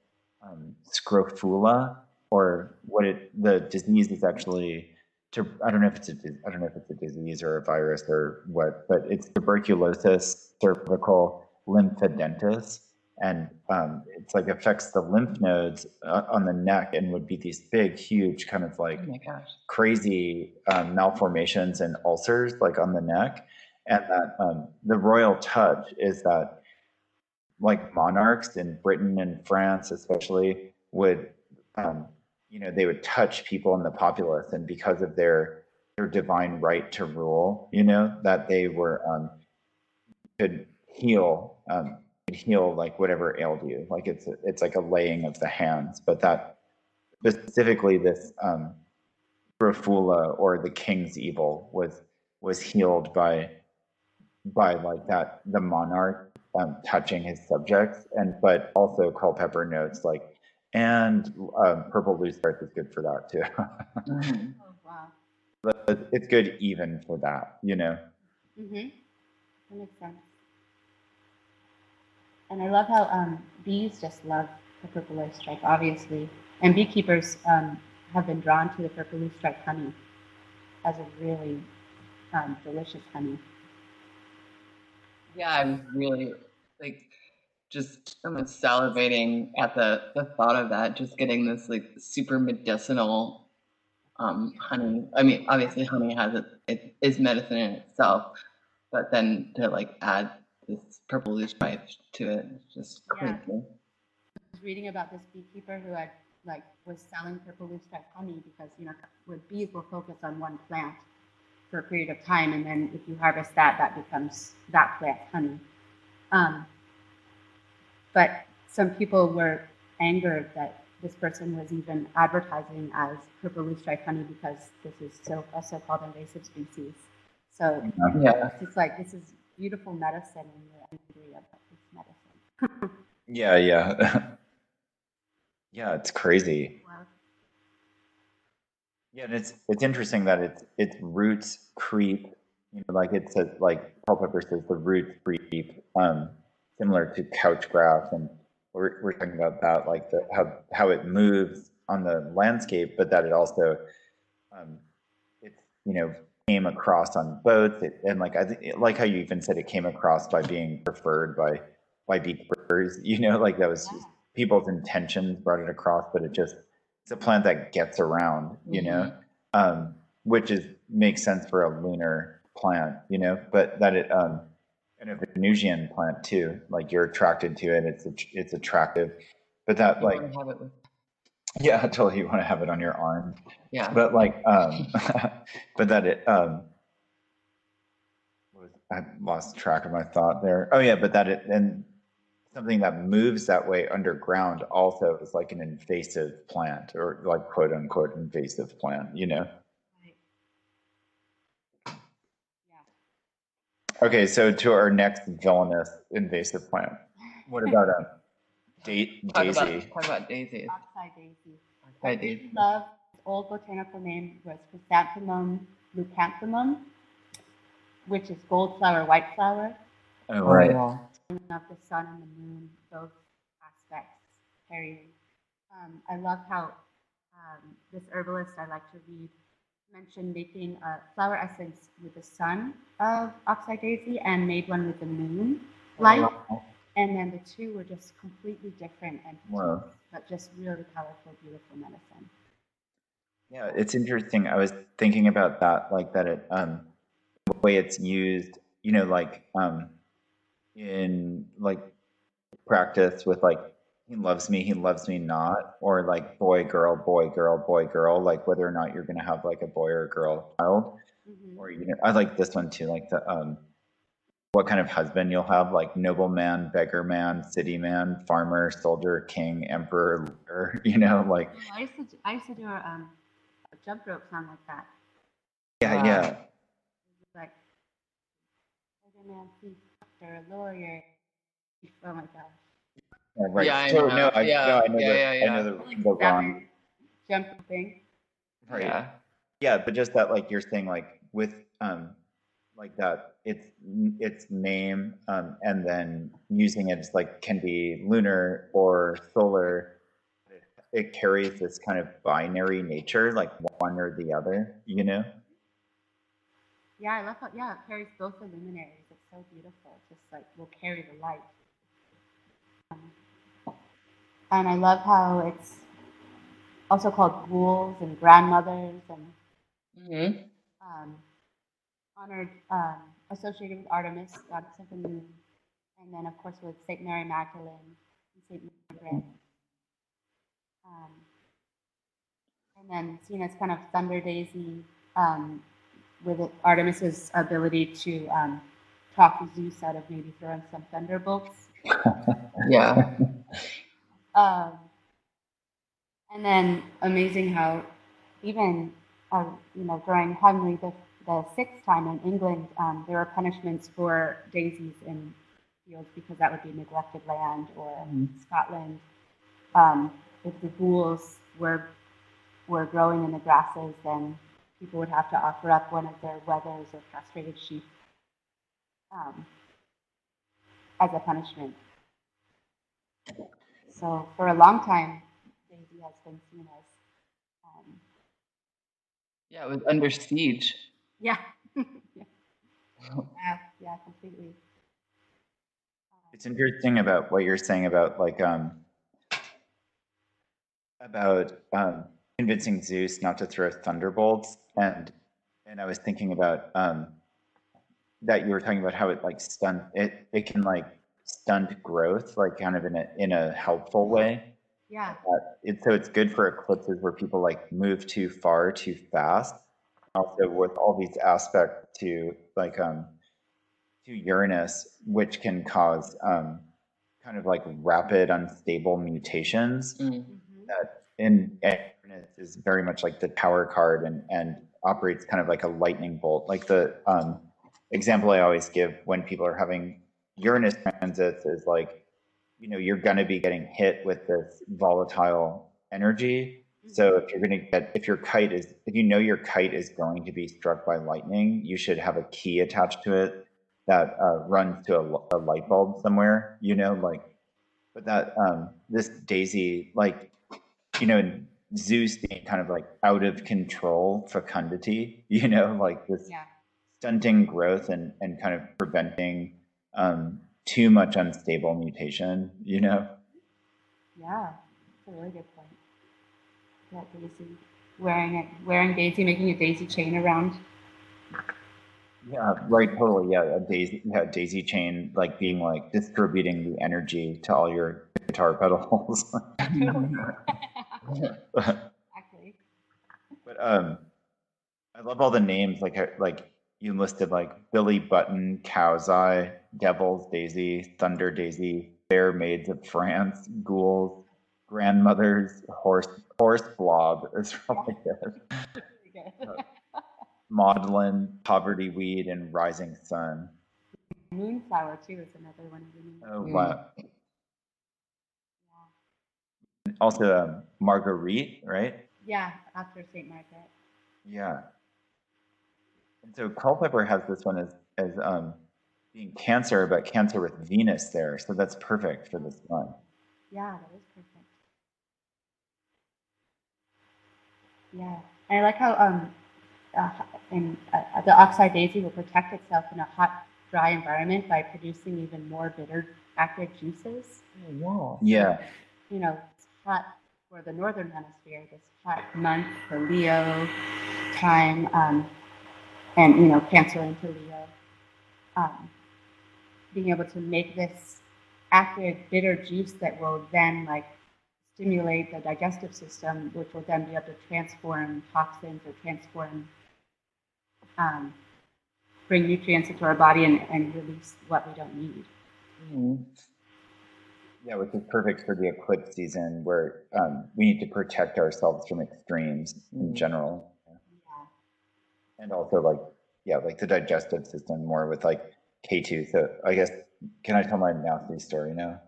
um, scrofula, or what it the disease is actually. To, I don't know if it's a I don't know if it's a disease or a virus or what, but it's tuberculosis cervical lymphadenitis, and um, it's like affects the lymph nodes uh, on the neck and would be these big, huge, kind of like Oh my gosh. crazy um, malformations and ulcers like on the neck and that um, the royal touch is that like monarchs in britain and france especially would um, you know they would touch people in the populace and because of their their divine right to rule you know that they were um, could heal um, heal like whatever ailed you like it's it's like a laying of the hands but that specifically this um, scrofula or the king's evil was was healed by by like that the monarch um, touching his subjects and but also Culpeper notes like and um, purple loosestrife is good for that too Mhm. Oh, wow. but it's good even for that you know Mm-hmm. That makes sense. And I love how um, bees just love the purple loosestrife, obviously. And beekeepers um, have been drawn to the purple loosestrife honey as a really um, delicious honey. Yeah, I'm really like just almost salivating at the the thought of that. Just getting this like super medicinal um, honey. I mean, obviously, honey has it. It is medicine in itself, but then to like add this purple loosestrife to it, it's just Yeah. crazy. I was reading about this beekeeper who had like was selling purple loosestrife honey because you know with bees will focus on one plant for a period of time, and then if you harvest that, that becomes that plant's honey. Um, but some people were angered that this person was even advertising as purple loosestrife honey because this is so a so-called invasive species. So Yeah. it's just like this is beautiful medicine, and you're angry about this medicine. yeah yeah yeah it's crazy Wow. Yeah, and it's it's interesting that its its roots creep. You know, like it says, like Culpeper says, the roots creep um, similar to couch grass, and we're we're talking about that, like the how how it moves on the landscape, but that it also um, it's you know came across on boats, it, and like I think like how you even said it came across by being preferred by by beekeepers, you know, like that was Yeah. people's intentions brought it across, but it just it's a plant that gets around, you know, um, which is makes sense for a lunar plant, you know, but that it um, and a Venusian plant too, like you're attracted to it, it's att- it's attractive, but that You like yeah, totally you want to have it on your arm, yeah. but like um, but that it um, I lost track of my thought there. Oh yeah, but that it and something that moves that way underground also is like an invasive plant or like quote unquote invasive plant, you know. Right. Yeah. Okay, so to our next villainous invasive plant. What about a da- Talk daisy? about, talk about daisies. Oxeye daisy. Oxeye I daisy. love its old botanical name was Chrysanthemum leucanthemum, which is gold flower, white flower. Oh, right. yeah. of the sun and the moon, both aspects carrying. Um, I love how um, this herbalist I like to read mentioned making a flower essence with the sun of oxeye daisy and made one with the moon light, and then the two were just completely different entities, Wow. but just really powerful, beautiful medicine. Yeah, it's interesting. I was thinking about that, like that it um the way it's used, you know, like um in like practice with like he loves me, he loves me not, or like boy, girl, boy, girl, boy, girl, like whether or not you're gonna have like a boy or a girl child. Mhm. Or you know, I like this one too, like the um what kind of husband you'll have, like nobleman, beggar man, city man, farmer, soldier, king, emperor, leader, you know, like I used to do, I used to do a, um, a jump rope song like that. yeah, Wow. yeah. It was like, beggar man, thief, doctor, lawyer. Oh my gosh. Yeah, right. Yeah, I so know. no, I, Yeah, no, I know yeah, the, yeah, I yeah. know the, Like the wrong. jump thing. Right. Yeah. Yeah, but just that, like you're saying, like with um, like that, its its name, um, and then using it as like can be lunar or solar. It carries this kind of binary nature, like one or the other. You know. Yeah, I love how yeah it carries both the luminaries. It's so beautiful. It's just like will carry the light. Um, and I love how it's also called ghouls and grandmothers and hmm um, honored, um, associated with Artemis, goddess of the moon, and then of course with Saint Mary Magdalene and Saint Margaret. Um, and then seen as kind of thunder daisy, um, with it, Artemis's ability to um, talk to Zeus out of maybe throwing some thunderbolts. Yeah. Um, and then amazing how even uh, you know during Henry the, the sixth time in England, um, there were punishments for daisies in fields because that would be neglected land, or Mhm. Scotland, um, if the ghouls were were growing in the grasses, then people would have to offer up one of their wethers or frustrated sheep um, as a punishment. So for a long time, Daisy has been seen as, um, Yeah, it was under siege. Yeah, yeah, yeah, yeah, completely. It's interesting about what you're saying about like um about um convincing Zeus not to throw thunderbolts and and I was thinking about um that you were talking about how it like stunt it it can like stunt growth like kind of in a in a helpful way. yeah, It, so it's good for eclipses where people like move too far too fast. Also with all these aspects to like um to Uranus, which can cause um, kind of like rapid, unstable mutations. Mm. mhm, That in Uranus is very much like the power card and and operates kind of like a lightning bolt. Like the um, example I always give when people are having Uranus transits is like, you know, you're going to be getting hit with this volatile energy. So if you're going to get, if your kite is, if you know your kite is going to be struck by lightning, you should have a key attached to it that uh, runs to a, a light bulb somewhere, you know, like, but that um, this daisy, like, you know, Zeus being kind of like out of control fecundity, you know, like this Yeah. stunting growth and, and kind of preventing um, too much unstable mutation, you know? Yeah. That's a really good Yeah, Daisy. Wearing it, wearing Daisy, making a daisy chain around. Yeah, right, totally. Yeah, a daisy, yeah, daisy chain, like being like distributing the energy to all your guitar pedals. Exactly. but um, I love all the names. Like, uh, like you listed, like Billy Button, Cow's Eye, Devil's Daisy, Thunder Daisy, Fair Maids of France, Ghouls, Grandmothers, Horse, Horse Blob is really good. Good. Maudlin, Poverty Weed, and Rising Sun. Moonflower too is another one of the. Oh, wow. Also, um, Marguerite, right? Yeah, after Saint Margaret. Yeah. And so Culpeper has this one as as um, being Cancer, but Cancer with Venus there. So that's perfect for this one. Yeah, that is perfect. Yeah, and I like how um, uh, in uh, the oxeye daisy will protect itself in a hot, dry environment by producing even more bitter active juices. Yeah. You know, it's hot for the northern hemisphere. This hot month for Leo time, um, and you know, Cancer into Leo. Um, being able to make this active bitter juice that will then like stimulate the digestive system, which will then be able to transform toxins or transform, um, bring nutrients into our body and, and release what we don't need. Yeah, which is perfect for the eclipse season where um, we need to protect ourselves from extremes in Mhm. general. Yeah. And also like, yeah, like the digestive system more with like Ketu. So I guess, can I tell my mousy story now?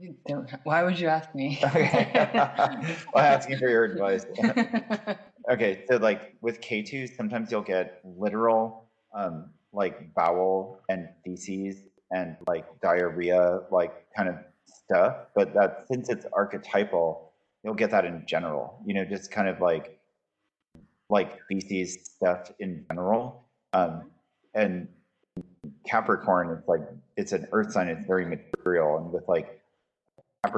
You don't Why would you ask me? Okay. well, asking for your advice. Okay, so like with Ketu, sometimes you'll get literal um, like bowel and feces and like diarrhea, like kind of stuff. But that since it's archetypal, you'll get that in general. You know, just kind of like like feces stuff in general. Um, and Capricorn, it's like it's an earth sign. It's very material, and with like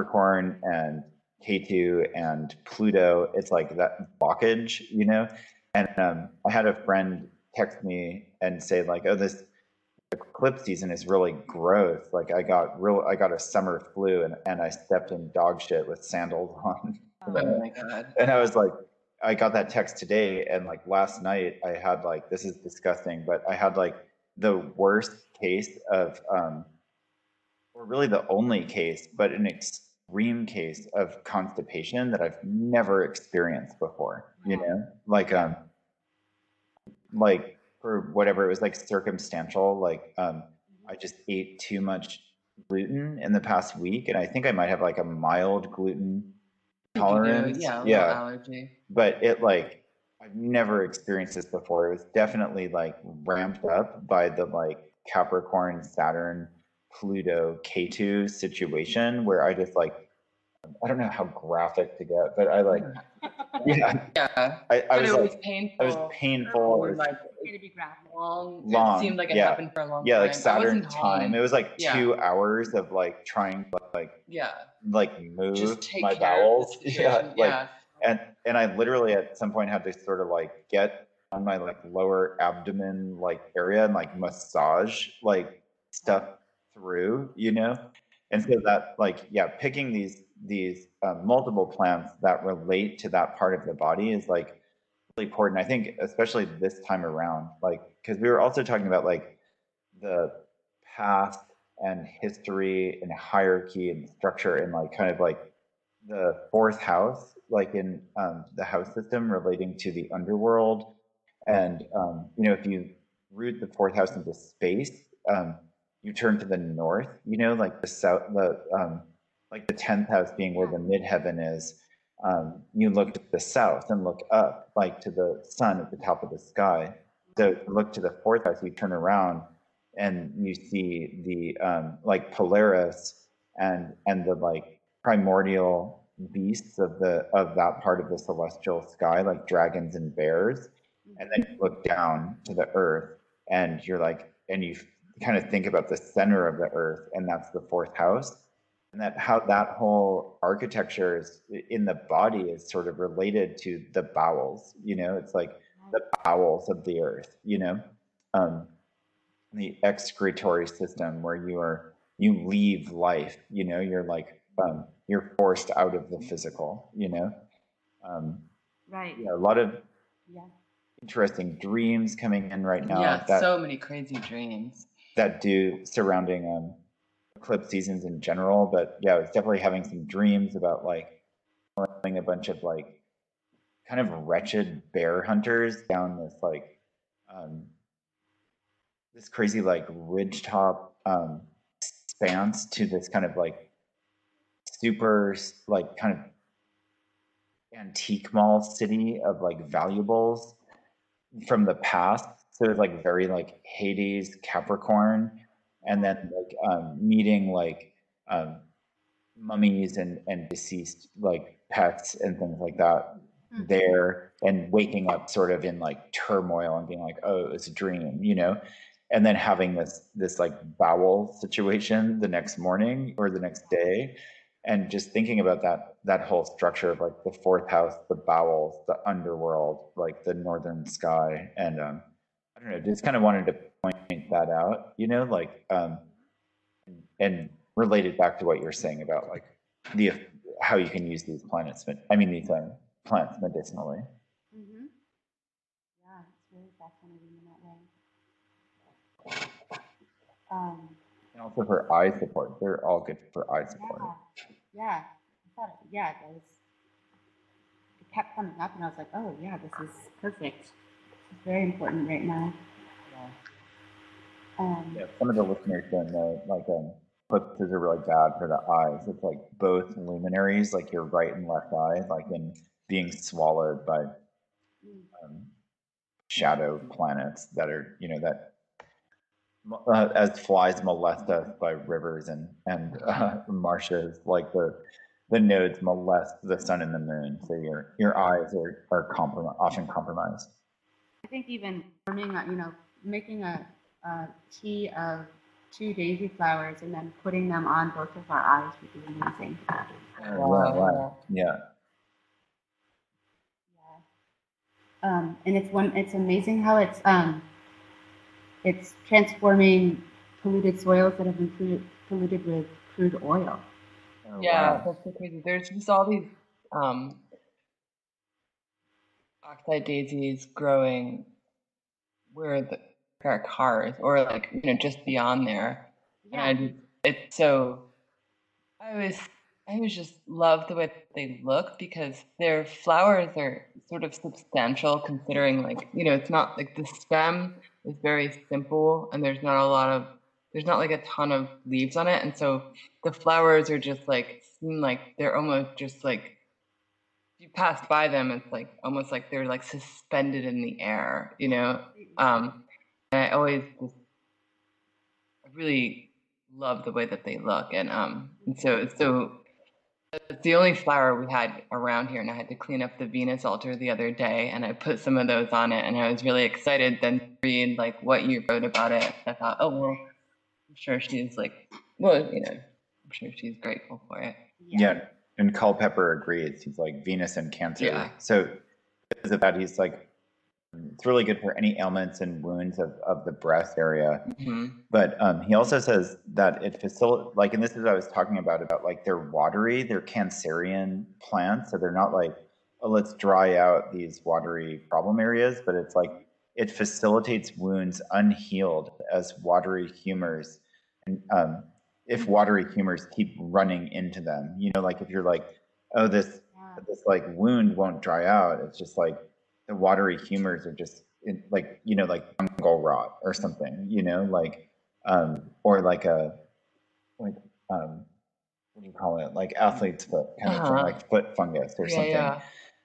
Capricorn and Ketu and Pluto, it's like that blockage, you know? And um, I had a friend text me and say like, oh, this eclipse season is really gross. Like I got real, I got a summer flu and, and I stepped in dog shit with sandals on. oh my god. And I was like, I got that text today, and like last night, I had like this is disgusting, but I had like the worst case of, um, or really the only case, but an extreme case of constipation that I've never experienced before. You know, like um, like for whatever it was like circumstantial. Like um, I just ate too much gluten in the past week, and I think I might have like a mild gluten do, tolerance. Yeah, yeah allergy. but it like I've never experienced this before. It was definitely like ramped up by the like Capricorn, Saturn, Pluto, Ketu situation where I just like I don't know how graphic to get, but I like yeah, Yeah. I, I was it was like painful. I was painful. It was, like to be long. Long, It seemed like it yeah. happened for a long yeah, time. Yeah, like Saturn time. home. It was like Yeah. two hours of like trying to like Yeah. like move Just take my care bowels. of Yeah, like Yeah. and and I literally at some point had to sort of like get on my like lower abdomen like area and like massage like stuff through, you know. And so that like yeah, picking these these um, multiple plants that relate to that part of the body is like really important. I think especially this time around, like because we were also talking about like the past and history and hierarchy and structure and like kind of like the fourth house, like in um, the house system relating to the underworld. And, um, you know, if you root the fourth house into space, um, you turn to the north, you know, like the south, the, um, like the 10th house being where the midheaven is. Um, you look to the south and look up, like to the sun at the top of the sky. So look to the fourth house, you turn around and you see the um, like Polaris and and the like primordial beasts of the of that part of the celestial sky, like dragons and bears, and then you look down to the earth, and you're like, and you kind of think about the center of the earth, and that's the fourth house, and that how that whole architecture is in the body is sort of related to the bowels. You know, it's like the bowels of the earth. You know. Um, the excretory system where you are you leave life you know you're like um, you're forced out of the physical you know um, right yeah, a lot of yeah interesting dreams coming in right now yeah, that so many crazy dreams. That do surrounding um eclipse seasons in general but yeah i was definitely having some dreams about like following a bunch of like kind of wretched bear hunters down this like um this crazy like ridge top um expanse to this kind of like super like kind of antique mall city of like valuables from the past so it's like very like hades capricorn and then like um, meeting like um, mummies and and deceased like pets and things like that Hmm. there and waking up sort of in like turmoil and being like oh it's a dream you know and then having this this like bowel situation the next morning or the next day and just thinking about that that whole structure of like the fourth house the bowels the underworld like the northern sky and um i don't know just kind of wanted to point that out you know like um and related back to what you're saying about like the how you can use these planets but i mean these um, plants medicinally mm-hmm. yeah it's really fascinating in that way um and also for eye support they're all good for eye support Yeah, yeah. I thought, it, yeah, that was. It kept coming up, and I was like, oh yeah, this is perfect. It's very important right now. Um, Yeah, some of the listeners don't know, like, um, eclipses are really bad for the eyes. It's like both luminaries, like your right and left eye, like in being swallowed by um, shadow planets that are, you know, that uh, as flies molest us by rivers and and uh, marshes, like the the nodes molest the sun and the moon. So your your eyes are are comprom- often compromised. I think even burning, you know, making a, a tea of two daisy flowers and then putting them on both of our eyes would be amazing. Yeah, Wow. wow. yeah. Yeah. Um, and it's one. It's amazing how it's um, it's transforming polluted soils that have been polluted, polluted with crude oil. Oh, Yeah, wow. that's so crazy. There's just all these um, oxeye daisies growing where the there are cars or like you know just beyond there. And it's so I always I always just love the way they look because their flowers are sort of substantial considering like you know it's not like the stem is very simple and there's not a lot of there's not like a ton of leaves on it and so the flowers are just like seem like they're almost just like you pass by them it's like almost like they're like suspended in the air you know? Um and i always just I really love the way that they look and um and so so it's the only flower we had around here and i had to clean up the venus altar the other day and i put some of those on it and i was really excited then to read like what you wrote about it i thought oh well i'm sure she's like well you know i'm sure she's grateful for it. Yeah, and Culpeper agrees. He's like Venus and Cancer. Yeah. So because of that, he's like, it's really good for any ailments and wounds of, of the breast area. hmm But um, he also says that it facilitates, like, and this is what I was talking about, about like they're watery, they're Cancerian plants. So they're not like, oh, let's dry out these watery problem areas, but it's like it facilitates wounds unhealed as watery humors. And um, if watery humors keep running into them, you know, like if you're like, oh, this Yeah. this like wound won't dry out, it's just like the watery humors are just in, like you know like fungal rot or something, you know, like um, or like a like um, what do you call it? Like athlete's foot kind of thing, Uh-huh. like foot fungus or yeah something yeah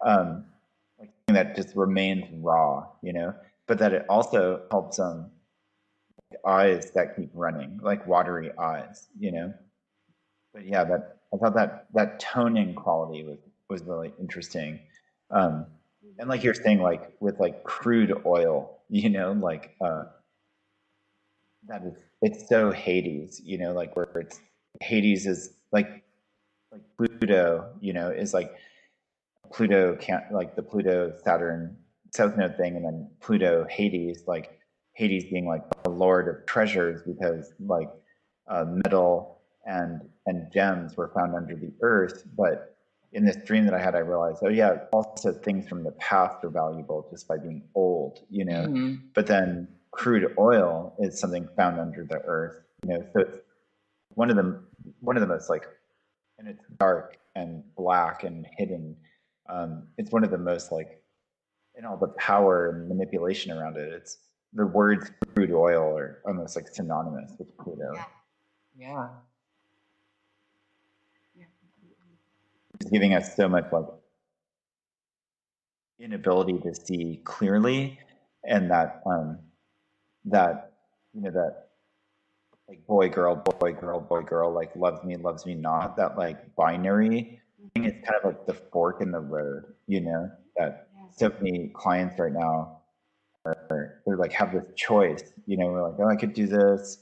um, like something that just remains raw, you know, but that it also helps um, eyes that keep running, like watery eyes, you know. But yeah, that I thought that that toning quality was was really interesting. Um, and like you're saying, like with like crude oil, you know, like uh, that is it's so Hades, you know, like where it's Hades is like like Pluto, you know, is like Pluto can't like the Pluto Saturn South Node thing, and then Pluto Hades, like Hades being like the lord of treasures because like uh, metal and and gems were found under the earth, but in this dream that I had, I realized, oh yeah, also things from the past are valuable just by being old, you know. Mm-hmm. But then crude oil is something found under the earth, you know. So it's one of the one of the most like, and it's dark and black and hidden. Um, it's one of the most like, and all the power and manipulation around it. It's the words crude oil are almost like synonymous with Pluto. Yeah. Yeah. It's giving us so much like inability to see clearly and that um that you know that like boy girl boy girl boy girl like loves me loves me not that like binary thing is kind of like the fork in the road you know that so many clients right now they're like have this choice you know we're like oh i could do this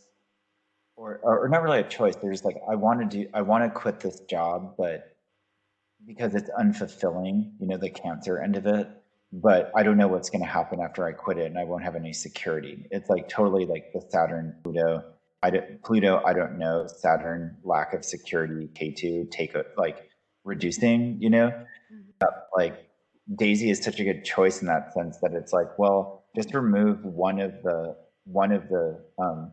or or not really a choice they're just like i want to do i want to quit this job but because it's unfulfilling, you know, the cancer end of it. But I don't know what's going to happen after I quit it, and I won't have any security. It's like totally like the Saturn Pluto. I don't, Pluto, I don't know. Saturn lack of security. Ketu take a, like reducing. You know, mm-hmm. like Daisy is such a good choice in that sense that it's like, well, just remove one of the one of the um,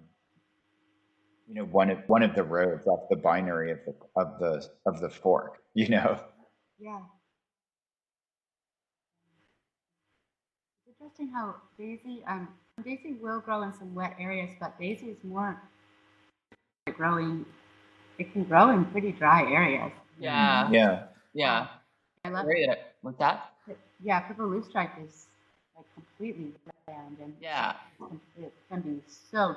you know one of one of the roads off the binary of the of the of the fork. You know. Yeah. It's interesting how Daisy, um, Daisy will grow in some wet areas, but Daisy is more growing. It can grow in pretty dry areas. Yeah. Yeah. Yeah. I love it. With that? Yeah, purple loosestrife is like completely round and yeah, it can be so.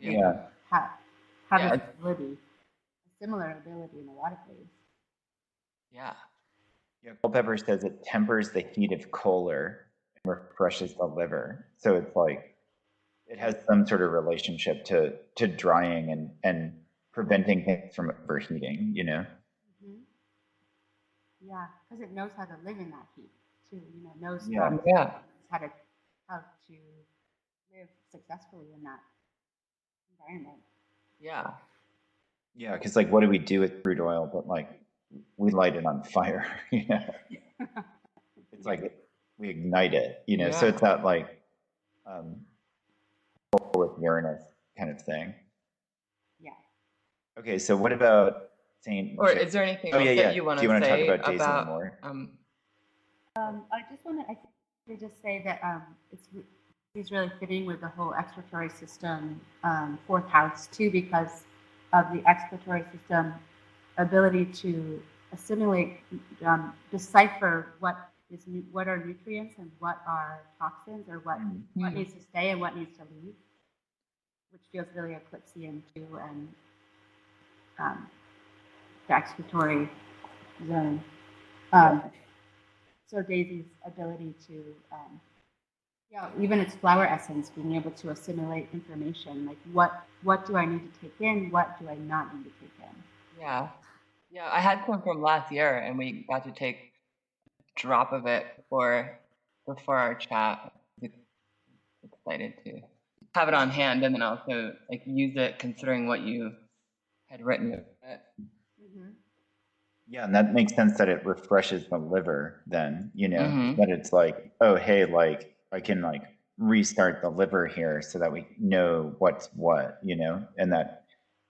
Yeah. Have, have yeah. ability, a similar ability in a lot of ways. Yeah. Yeah, Culpeper says it tempers the heat of choler and refreshes the liver. So it's like it has some sort of relationship to to drying and and preventing things from overheating. You know. Mm-hmm. Yeah, because it knows how to live in that heat too. You know, knows yeah. how, yeah. how to how to live successfully in that environment. Yeah. Yeah, because like, what do we do with crude oil? But like, we light it on fire. You know, it's like we ignite it. You know, yeah. so it's that like um, with Uranus kind of thing. Yeah. Okay, so what about Saint? Or is there anything oh, yeah, yeah. you want to say talk about, about more? Um, um, I just want to just say that um, it's it's really fitting with the whole excretory system um, fourth house too because of the excretory system ability to assimilate, um, decipher what is what are nutrients and what are toxins, or what mm-hmm. what needs to stay and what needs to leave, which feels really eclipsean too, and um, the excretory zone. Um, so Daisy's ability to, um, yeah, even its flower essence, being able to assimilate information, like what what do I need to take in, what do I not need to take in. Yeah. Yeah, I had some from last year, and we got to take a drop of it before before our chat. Excited to have it on hand, and then also like use it, considering what you had written it. Yeah, and that makes sense that it refreshes the liver. Then you know mm-hmm. that it's like, oh hey, like I can like restart the liver here so that we know what's what, you know, and that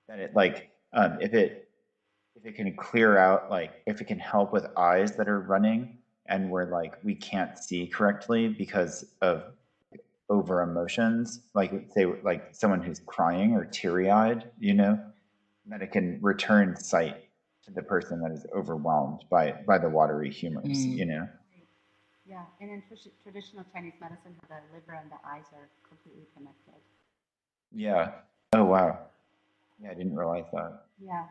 that it like um, if it if it can clear out like if it can help with eyes that are running and we're like we can't see correctly because of over emotions like say like someone who's crying or teary-eyed you know that it can return sight to the person that is overwhelmed by by the watery humors mm. you know yeah and in traditional chinese medicine the liver and the eyes are completely connected Yeah. Oh wow. Yeah, I didn't realize that. Yeah.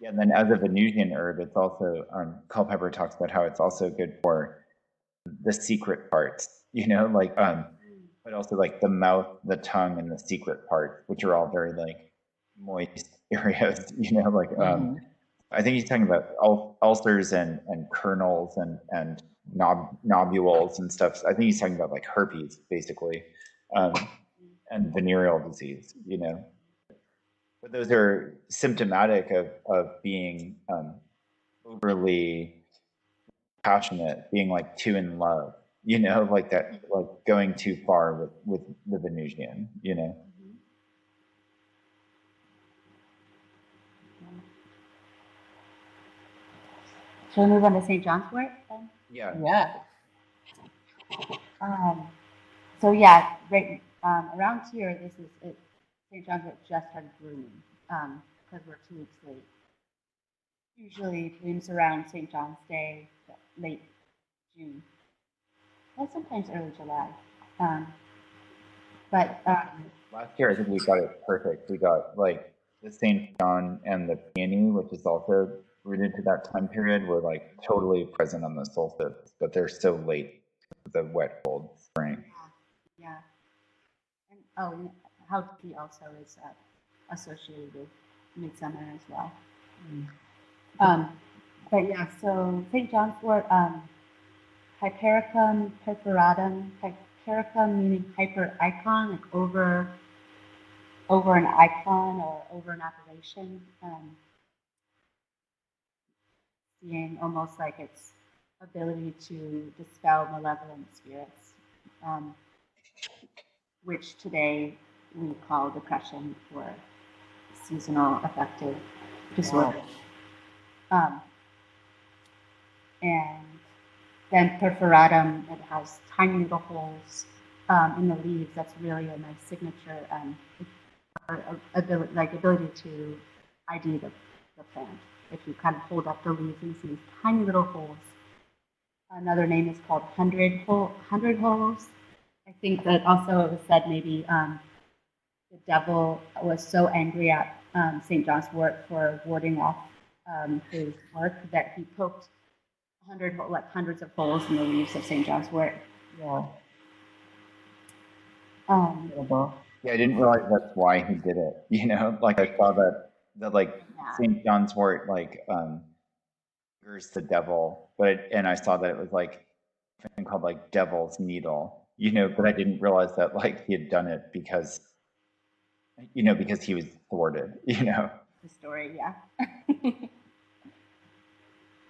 Yeah, and then as a Venusian herb, it's also um, Culpeper talks about how it's also good for the secret parts. You know, like um, but also like the mouth, the tongue, and the secret parts, which are all very like moist areas. You know, like um, Mhm. I think he's talking about ul- ulcers and and kernels and and knob, nobules and stuff. I think he's talking about like herpes, basically, um, and venereal disease. You know, but those are symptomatic of of being um, overly passionate, being like too in love. You know, like that, like going too far with with the Venusian. You know. Shall we move on to St. John's wort then? Yeah. Yeah. Um, so yeah, right um, around here, this is it. St. John's wort just started blooming because we're two weeks late. Usually it blooms around St. John's Day, late June, and sometimes early July. Um, but um, Last year, I think we got it perfect. We got like the St. John and the peony, which is also rooted to that time period, were like totally present on the solstice, but they're so late the wet, cold spring. Yeah. And oh, and how tea also is uh, associated with midsummer as well. Um, but yeah, so St. John's wort, um, Hypericum perforatum, Hypericum meaning hyper icon, like over, over an icon or over an appellation. Um, seeing almost like its ability to dispel malevolent spirits, um, which today we call depression or seasonal affective disorder. Um, and then perforatum, it has tiny little holes um, in the leaves. That's really a nice signature um, ability, like ability to ID the, the plant. If you kind of hold up the leaves and see these tiny little holes. Another name is called hundred hole, hundred holes. I think that also it was said maybe um, the devil was so angry at um, St. John's wort for warding off um, his work that he poked hundred like hundreds of holes in the leaves of St. John's wort. Yeah. Um. Yeah, I didn't realize that's why he did it. You know, like I saw that that like yeah. St. John's wort like um curse the devil, but and I saw that it was like something called like devil's needle. You know, but I didn't realize that like he had done it because you know because he was thwarted. You know. the story, yeah.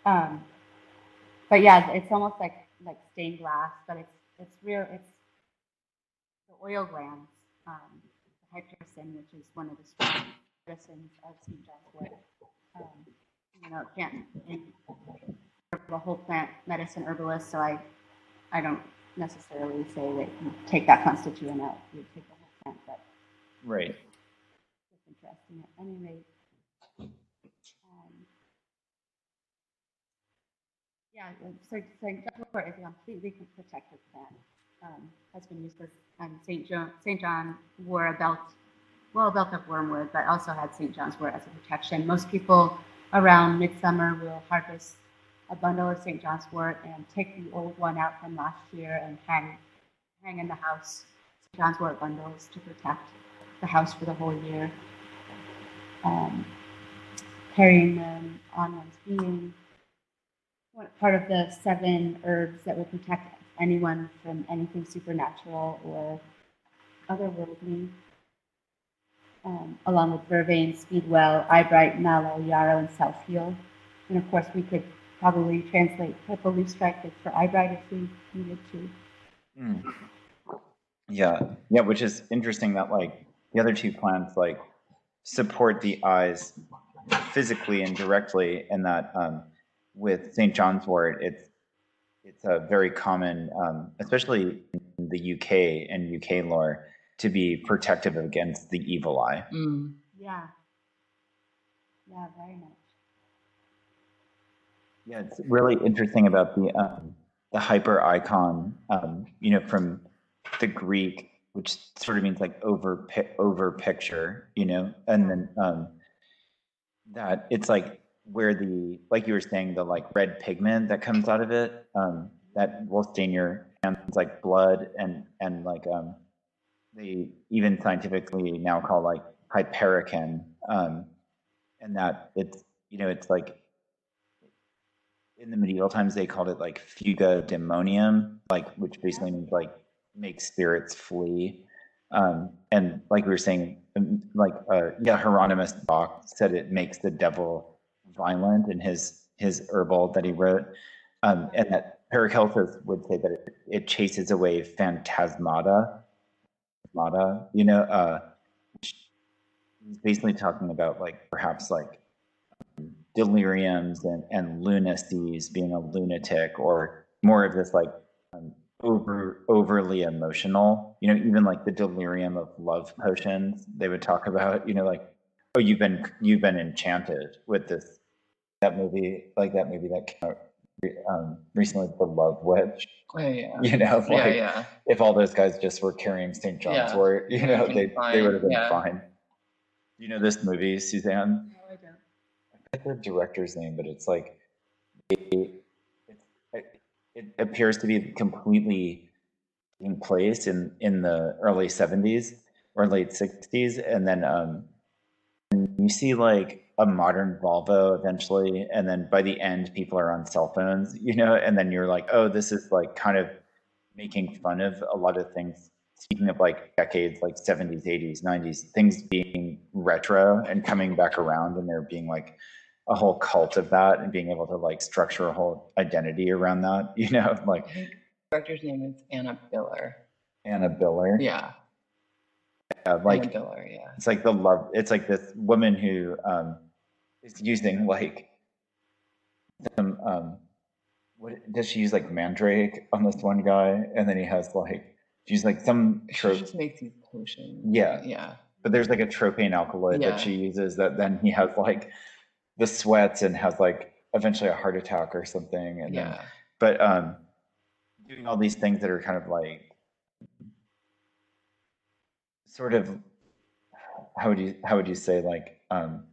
um, but yeah, it's almost like like stained glass, but it's it's real. It's the oil glands, um, the which is one of the strong medicines of St. John's wort. Um, you know, can't. I'm a whole plant medicine herbalist, so I I don't necessarily say that you take that constituent out. You take the whole plant, but Right. it's interesting at any rate. Um, yeah, so St. John wort is a completely protected plant. Um, has been used for um, St. John. St. John wore a belt, well, belt of wormwood, but also had St. John's wort as a protection. Most people around midsummer will harvest a bundle of St. John's wort and take the old one out from last year and hang hang in the house. St. John's wort bundles to protect the house for the whole year. Um, carrying them on one's being. Part of the seven herbs that will protect anyone from anything supernatural or otherworldly. Um, along with vervain, speedwell, eyebright, mallow, yarrow, and self heal. And of course, we could probably translate purple leaf for eyebright if we needed to. Mm. Yeah, yeah, which is interesting that like the other two plants like support the eyes physically and directly, and that um, with St. John's wort, it's it's a very common, um, especially in the UK and UK lore, to be protective against the evil eye. Mm. Yeah. Yeah, very much. Yeah, it's really interesting about the um, the hyper icon, um, you know, from the Greek, which sort of means like over pi- over picture, you know, and then um, that it's like where the like you were saying the like red pigment that comes out of it um, that will stain your hands like blood and and like um, they even scientifically now call like hypericin um, and that it's you know it's like in the medieval times they called it like fuga demonium like which basically means like make spirits flee. Um, and like we were saying um, like uh, yeah hieronymus bock said it makes the devil violent in his his herbal that he wrote. Um, and that paracelsus would say that it, it chases away phantasmata phantasmata you know uh, he's basically talking about like perhaps like deliriums and, and lunacies, being a lunatic, or more of this like um, over overly emotional. You know, even like the delirium of love potions. They would talk about. You know, like oh, you've been you've been enchanted with this that movie, like that movie that came out um, recently, The Love Witch. Oh, yeah. You know, like yeah, yeah. if all those guys just were carrying St. John's Yeah. wort, you know, been they they would have been yeah. fine. You know this movie, Suzanne? No, I don't. I forget the director's name, but it's like it, it, it appears to be completely in place in in the early 70s or late 60s and then um you see like a modern Volvo eventually and then by the end people are on cell phones you know and then you're like oh this is like kind of making fun of a lot of things speaking of like decades like 70s 80s 90s things being retro and coming back around and there being like a whole cult of that and being able to like structure a whole identity around that you know like the director's name is Anna Biller. anna biller Yeah. uh, like Biller, yeah. it's like the love it's like this woman who um is using like some um what does she use like mandrake on this one guy and then he has like she's like some She trope just makes these potions. Yeah. Yeah. but there's like a tropane alkaloid Yeah. that she uses that then he has like the sweats and has like eventually a heart attack or something and then Yeah. but um doing all these things that are kind of like sort of how would you how would you say like um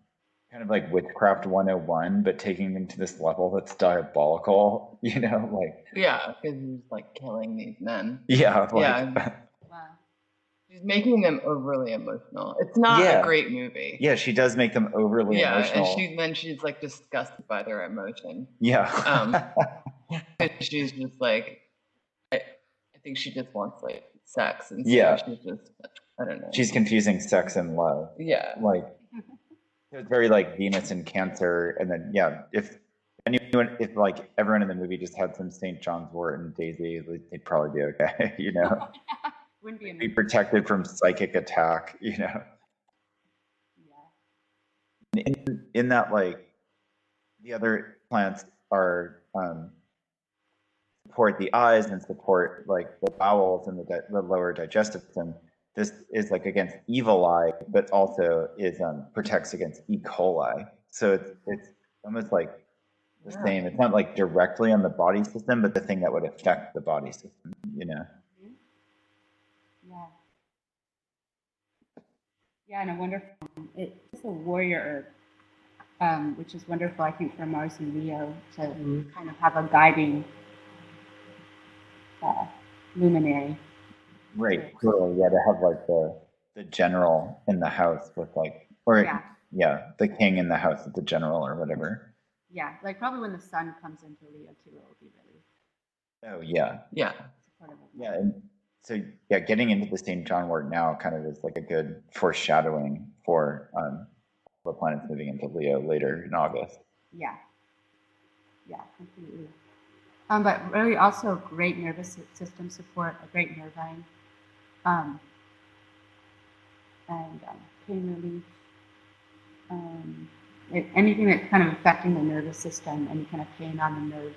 kind of like witchcraft 101 but taking them to this level that's diabolical you know like Yeah. Because he's like killing these men. yeah like, Yeah. Wow. She's making them overly emotional. It's not Yeah. a great movie. yeah she does make them overly yeah, emotional and she then she's like disgusted by their emotion. yeah Um, And she's just like, I, I think she just wants like sex, and so Yeah. she's just, I don't know. she's confusing sex and love yeah, like it's very like Venus and Cancer, and then yeah, if anyone, if like everyone in the movie just had some St. John's Wort and Daisy, they'd probably be okay, you know, Wouldn't be be protected from psychic attack, you know. Yeah. In in that like the other plants are um, support the eyes and support like the bowels and the, di- the lower digestive system. This is like against evil eye, but also is um, protects against E. coli. So it's it's almost like the Yeah. same. It's not like directly on the body system, but the thing that would affect the body system. You know. Yeah. Yeah, and a wonderful, it's a warrior herb, um, which is wonderful, I think, for Mars and Leo to kind of have a guiding uh, luminary. Right. Totally. Yeah. To have like the the general in the house with like, or Yeah, yeah, the king in the house with the general or whatever. yeah, like probably when the sun comes into Leo too, it will be really Oh yeah, yeah, supportive yeah. And so yeah, getting into the St. John wort now kind of is like a good foreshadowing for um, the planets moving into Leo later in August. Yeah. Yeah, completely. Um, but really also great nervous system support, a great nerve nervine, um, and um, pain relief. Um, it, anything that's kind of affecting the nervous system, any kind of pain on the nerve,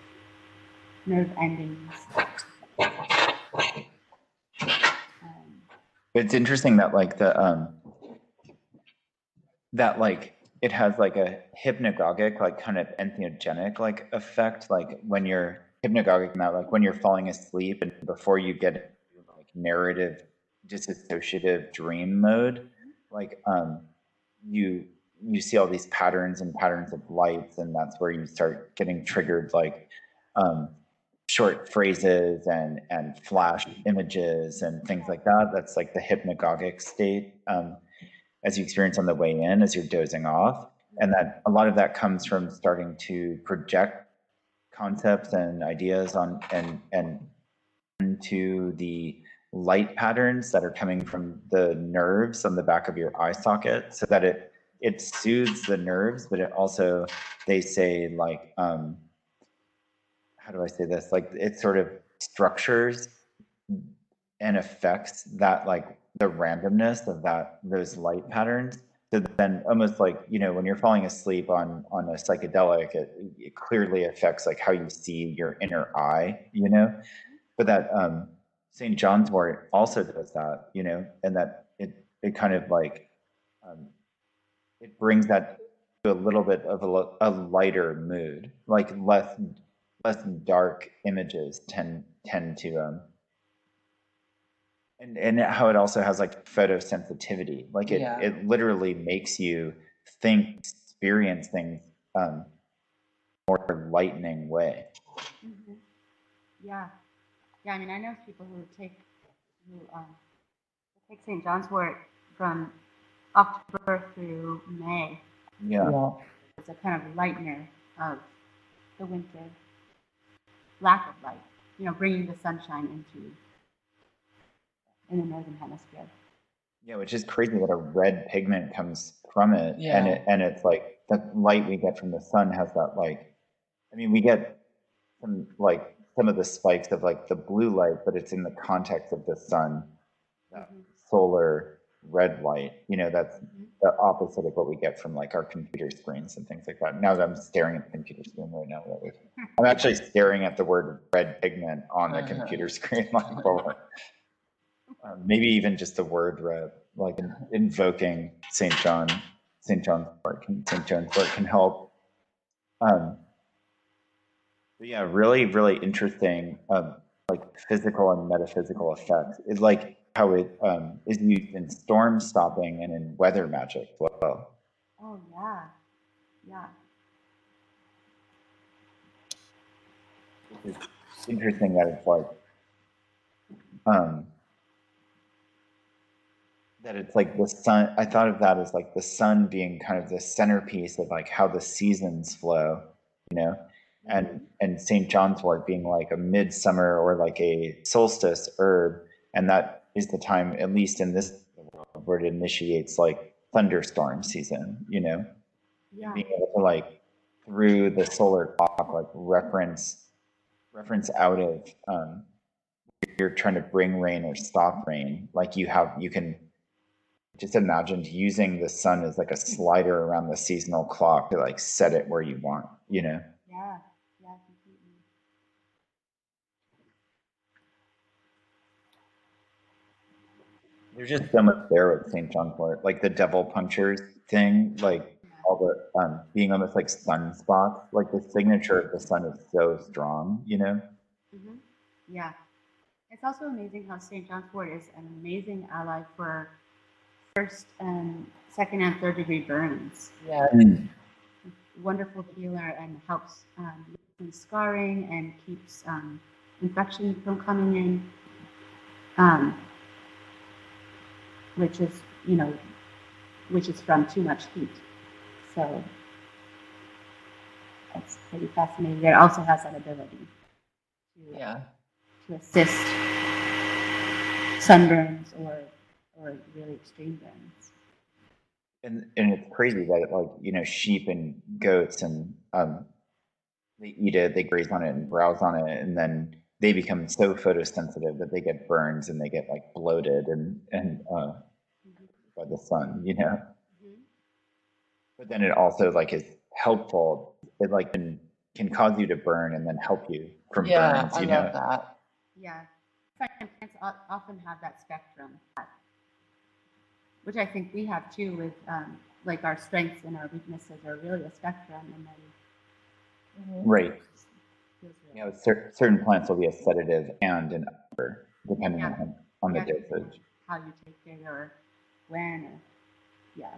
nerve endings. Um, It's interesting that like the um that like it has like a hypnagogic like kind of entheogenic like effect like when you're hypnagogic now like when you're falling asleep and before you get like narrative disassociative dream mode. Like um, you you see all these patterns and patterns of lights, and that's where you start getting triggered, like um, short phrases and and flash images and things like that. That's like the hypnagogic state um, as you experience on the way in, as you're dozing off, and that a lot of that comes from starting to project concepts and ideas on and and into the light patterns that are coming from the nerves on the back of your eye socket so that it it soothes the nerves but it also they say like um how do i say this? Like it sort of structures and affects that like the randomness of that those light patterns. So then almost like you know when you're falling asleep on on a psychedelic it, it clearly affects like how you see your inner eye you know? But that um st john's wort also does that you know and that it it kind of like um, it brings that to a little bit of a, a lighter mood like less less dark images tend tend to um and and how it also has like photosensitivity like it Yeah. it literally makes you think experience things um more lightning way. Hmm Yeah, yeah. I mean, I know people who take who um, take St. John's Wort from October through May. yeah Yeah. It's a kind of lightener of the winter lack of light. You know, bringing the sunshine into in the northern hemisphere. yeah which is crazy that a red pigment comes from it and Yeah. it and it's like the light we get from the sun has that like i mean we get some like some of the spikes of like the blue light but it's in the context of the sun Mhm. solar red light you know that's Mhm. the opposite of what we get from like our computer screens and things like that now that i'm staring at the computer screen right now really, i'm actually staring at the word red pigment on the Uh-huh. computer screen like forward um, maybe even just the word red like in, invoking st john st john's wort st john's wort can help um yeah really really interesting um like physical and metaphysical effects. It's like how it um, is used in storm stopping and in weather magic as well. Oh yeah, yeah. it's interesting that it's like um that it's like the sun i thought of that as like the sun being kind of the centerpiece of like how the seasons flow you know and and st john's wort being like a midsummer or like a solstice herb and that is the time at least in this world where it initiates like thunderstorm season you know? Yeah. being able to like through the solar clock like reference reference out of um you're trying to bring rain or stop rain like you have you can just imagine using the sun as like a slider around the seasonal clock to like set it where you want you know Yeah. Yeah. Completely. There's just so much there with st john's wort like the devil punctures thing like all the um being almost like sunspots like the signature of the sun is so strong you know hmm Yeah. It's also amazing how St. John's Wort is an amazing ally for first and second and third degree burns. Yeah. Wonderful healer and helps um, with scarring and keeps um, infection from coming in, um, which is, you know, which is from too much heat. So that's pretty fascinating. It also has that ability to Yeah. to assist sunburns or or really extreme burns. and and it's crazy that like you know sheep and goats and um they eat it they graze on it and browse on it and then they become so photosensitive that they get burns and they get like bloated and and uh by the sun you know but then it also like is helpful it like can can cause you to burn and then help you from Yeah. burns I you love know that. Yeah, plants often have that spectrum, which I think we have too. With um, like our strengths and our weaknesses are really a spectrum, and then Mhm. right you know cer- certain plants will be a sedative and an upper depending Yeah. on on the Yeah. dosage how you take it or when yeah.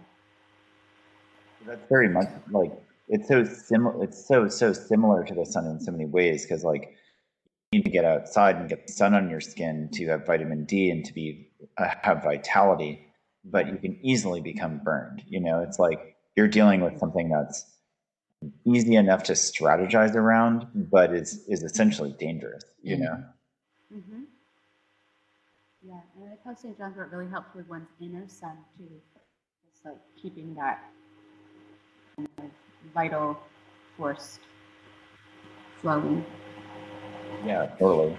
That's very much like it's so similar. It's so so similar to the sun in so many ways because like you need to get outside and get the sun on your skin to have vitamin D and to be uh, have vitality, but you can easily become burned. You know, it's like you're dealing with something that's easy enough to strategize around, but is is essentially dangerous. You know. Mm-hmm. Yeah, and I St. John's Wort really helps with one's inner sun too. It's like keeping that kind of vital force flowing. Yeah, totally.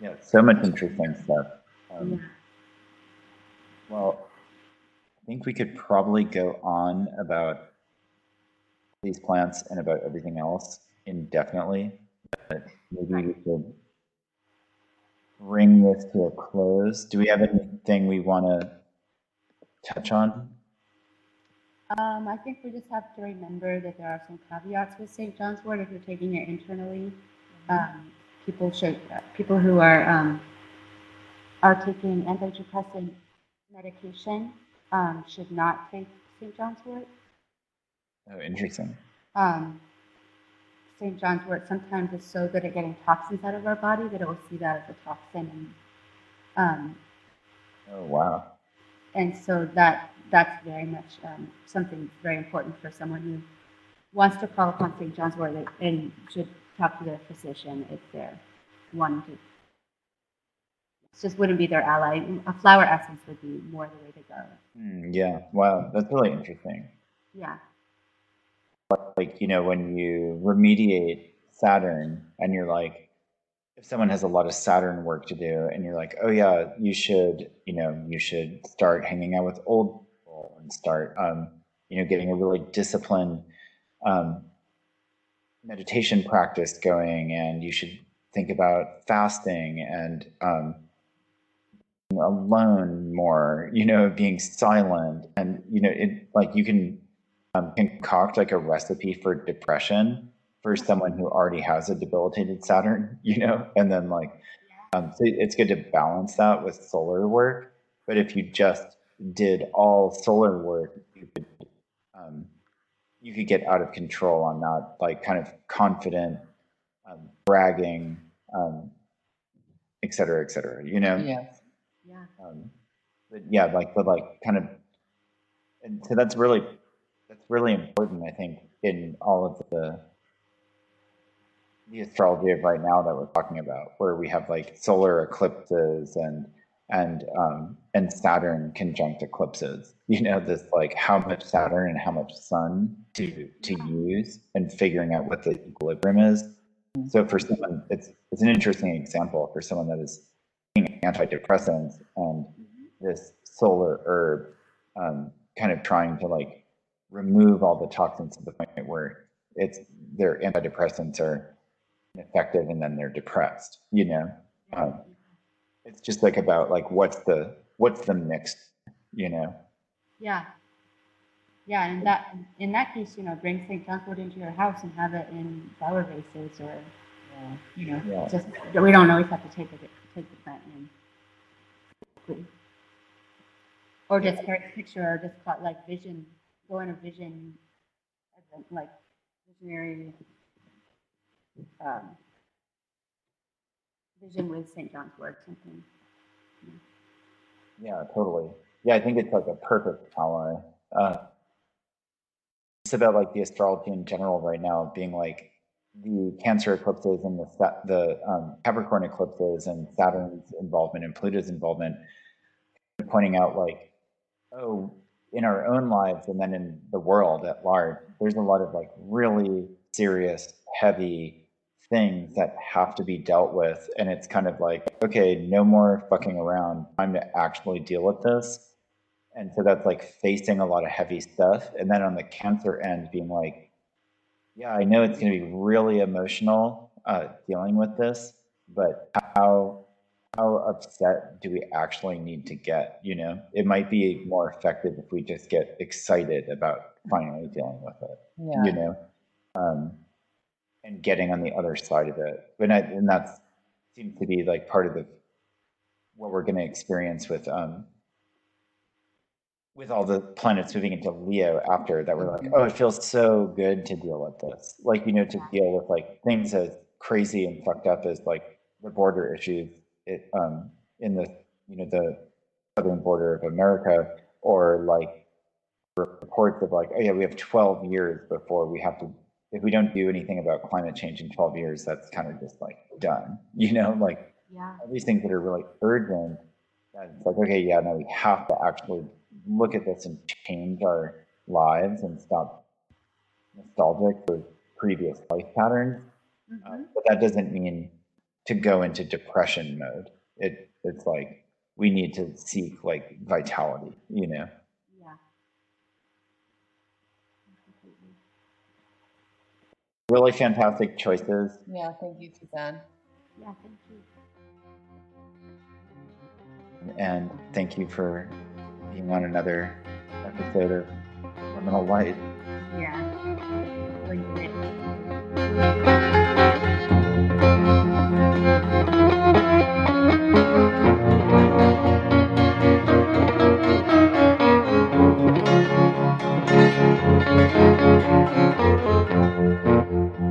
Yeah, so much interesting stuff. Um, Yeah. Well, I think we could probably go on about these plants and about everything else indefinitely. But maybe we could bring this to a close. Do we have anything we want to touch on? Um, I think we just have to remember that there are some caveats with St. John's Wort if you're taking it internally. Um, people should, uh, people who are um, are taking antidepressant medication um, should not take St. John's Wort. Oh, interesting. Um, St. John's Wort sometimes is so good at getting toxins out of our body that it will see that as a toxin, and um, Oh, wow. and so that that's very much um, something very important for someone who wants to call upon St. John's Wort and- should talk to their physician if they're wanting to. It just wouldn't be their ally. A flower essence would be more the way to go. Hmm, yeah, wow, that's really interesting. Yeah. Like you know when you remediate saturn and you're like if someone has a lot of saturn work to do and you're like oh yeah you should you know you should start hanging out with old people and start um, you know getting a really disciplined um, meditation practice going and you should think about fasting and um, alone more you know being silent and you know it like you can um, concoct like a recipe for depression for someone who already has a debilitated Saturn, you know, and then like, um, so it's good to balance that with solar work. But if you just did all solar work, you could, um, you could get out of control on that, like kind of confident, um, bragging, um, et cetera, et cetera, you know? Yes. Yeah. Um, but yeah, like the like kind of, and so that's really that's really important, I think, in all of the the astrology of right now that we're talking about, where we have like solar eclipses and and um, and Saturn conjunct eclipses. You know, this like how much Saturn and how much Sun to to use, and figuring out what the equilibrium is. So for someone, it's it's an interesting example for someone that is taking antidepressants and this solar herb um, kind of trying to like remove all the toxins to the point where it's their antidepressants are effective and then they're depressed you know um, it's just like about like what's the what's the mix you know Yeah. Yeah, and in that in that case, you know, bring St. John's into your house and have it in flower vases or, uh, you know, Yeah. just we don't always have to take it take the plant in. Or just carry a picture or just call it like vision, go in a vision, like visionary um, vision with St. John's Wort something. yeah totally yeah i think it's like a perfect ally uh, it's about like the astrology in general right now being like the cancer eclipses and the the um, capricorn eclipses and saturn's involvement and pluto's involvement pointing out like oh in our own lives and then in the world at large there's a lot of like really serious heavy things that have to be dealt with. And it's kind of like okay no more fucking around. Time to actually deal with this. And so that's like facing a lot of heavy stuff. And then on the cancer end being like yeah i know it's going to be really emotional uh, dealing with this but how how upset do we actually need to get you know it might be more effective if we just get excited about finally dealing with it Yeah. you know um, and getting on the other side of it but I, and that's seems to be like part of the what we're going to experience with um, with all the planets moving into Leo after that. We're like, oh, it feels so good to deal with this. Like you know, to deal with like things as crazy and fucked up as like the border issues it, um, in the you know the southern border of America, or like reports of like, oh yeah, we have 12 years before we have to. If we don't do anything about climate change in 12 years, that's kind of just like done. You know, like Yeah. these things that are really urgent. That it's like, okay, yeah, no, we have to actually look at this and change our lives and stop nostalgic for previous life patterns. Uh, Mhm. but that doesn't mean to go into depression mode. It it's like we need to seek like vitality, you know. Yeah. Completely. Really fantastic choices. Yeah, thank you, Suzanne. Yeah, thank you. And thank you for being on another episode of Liminal Light. Yeah. Really great. Thank you.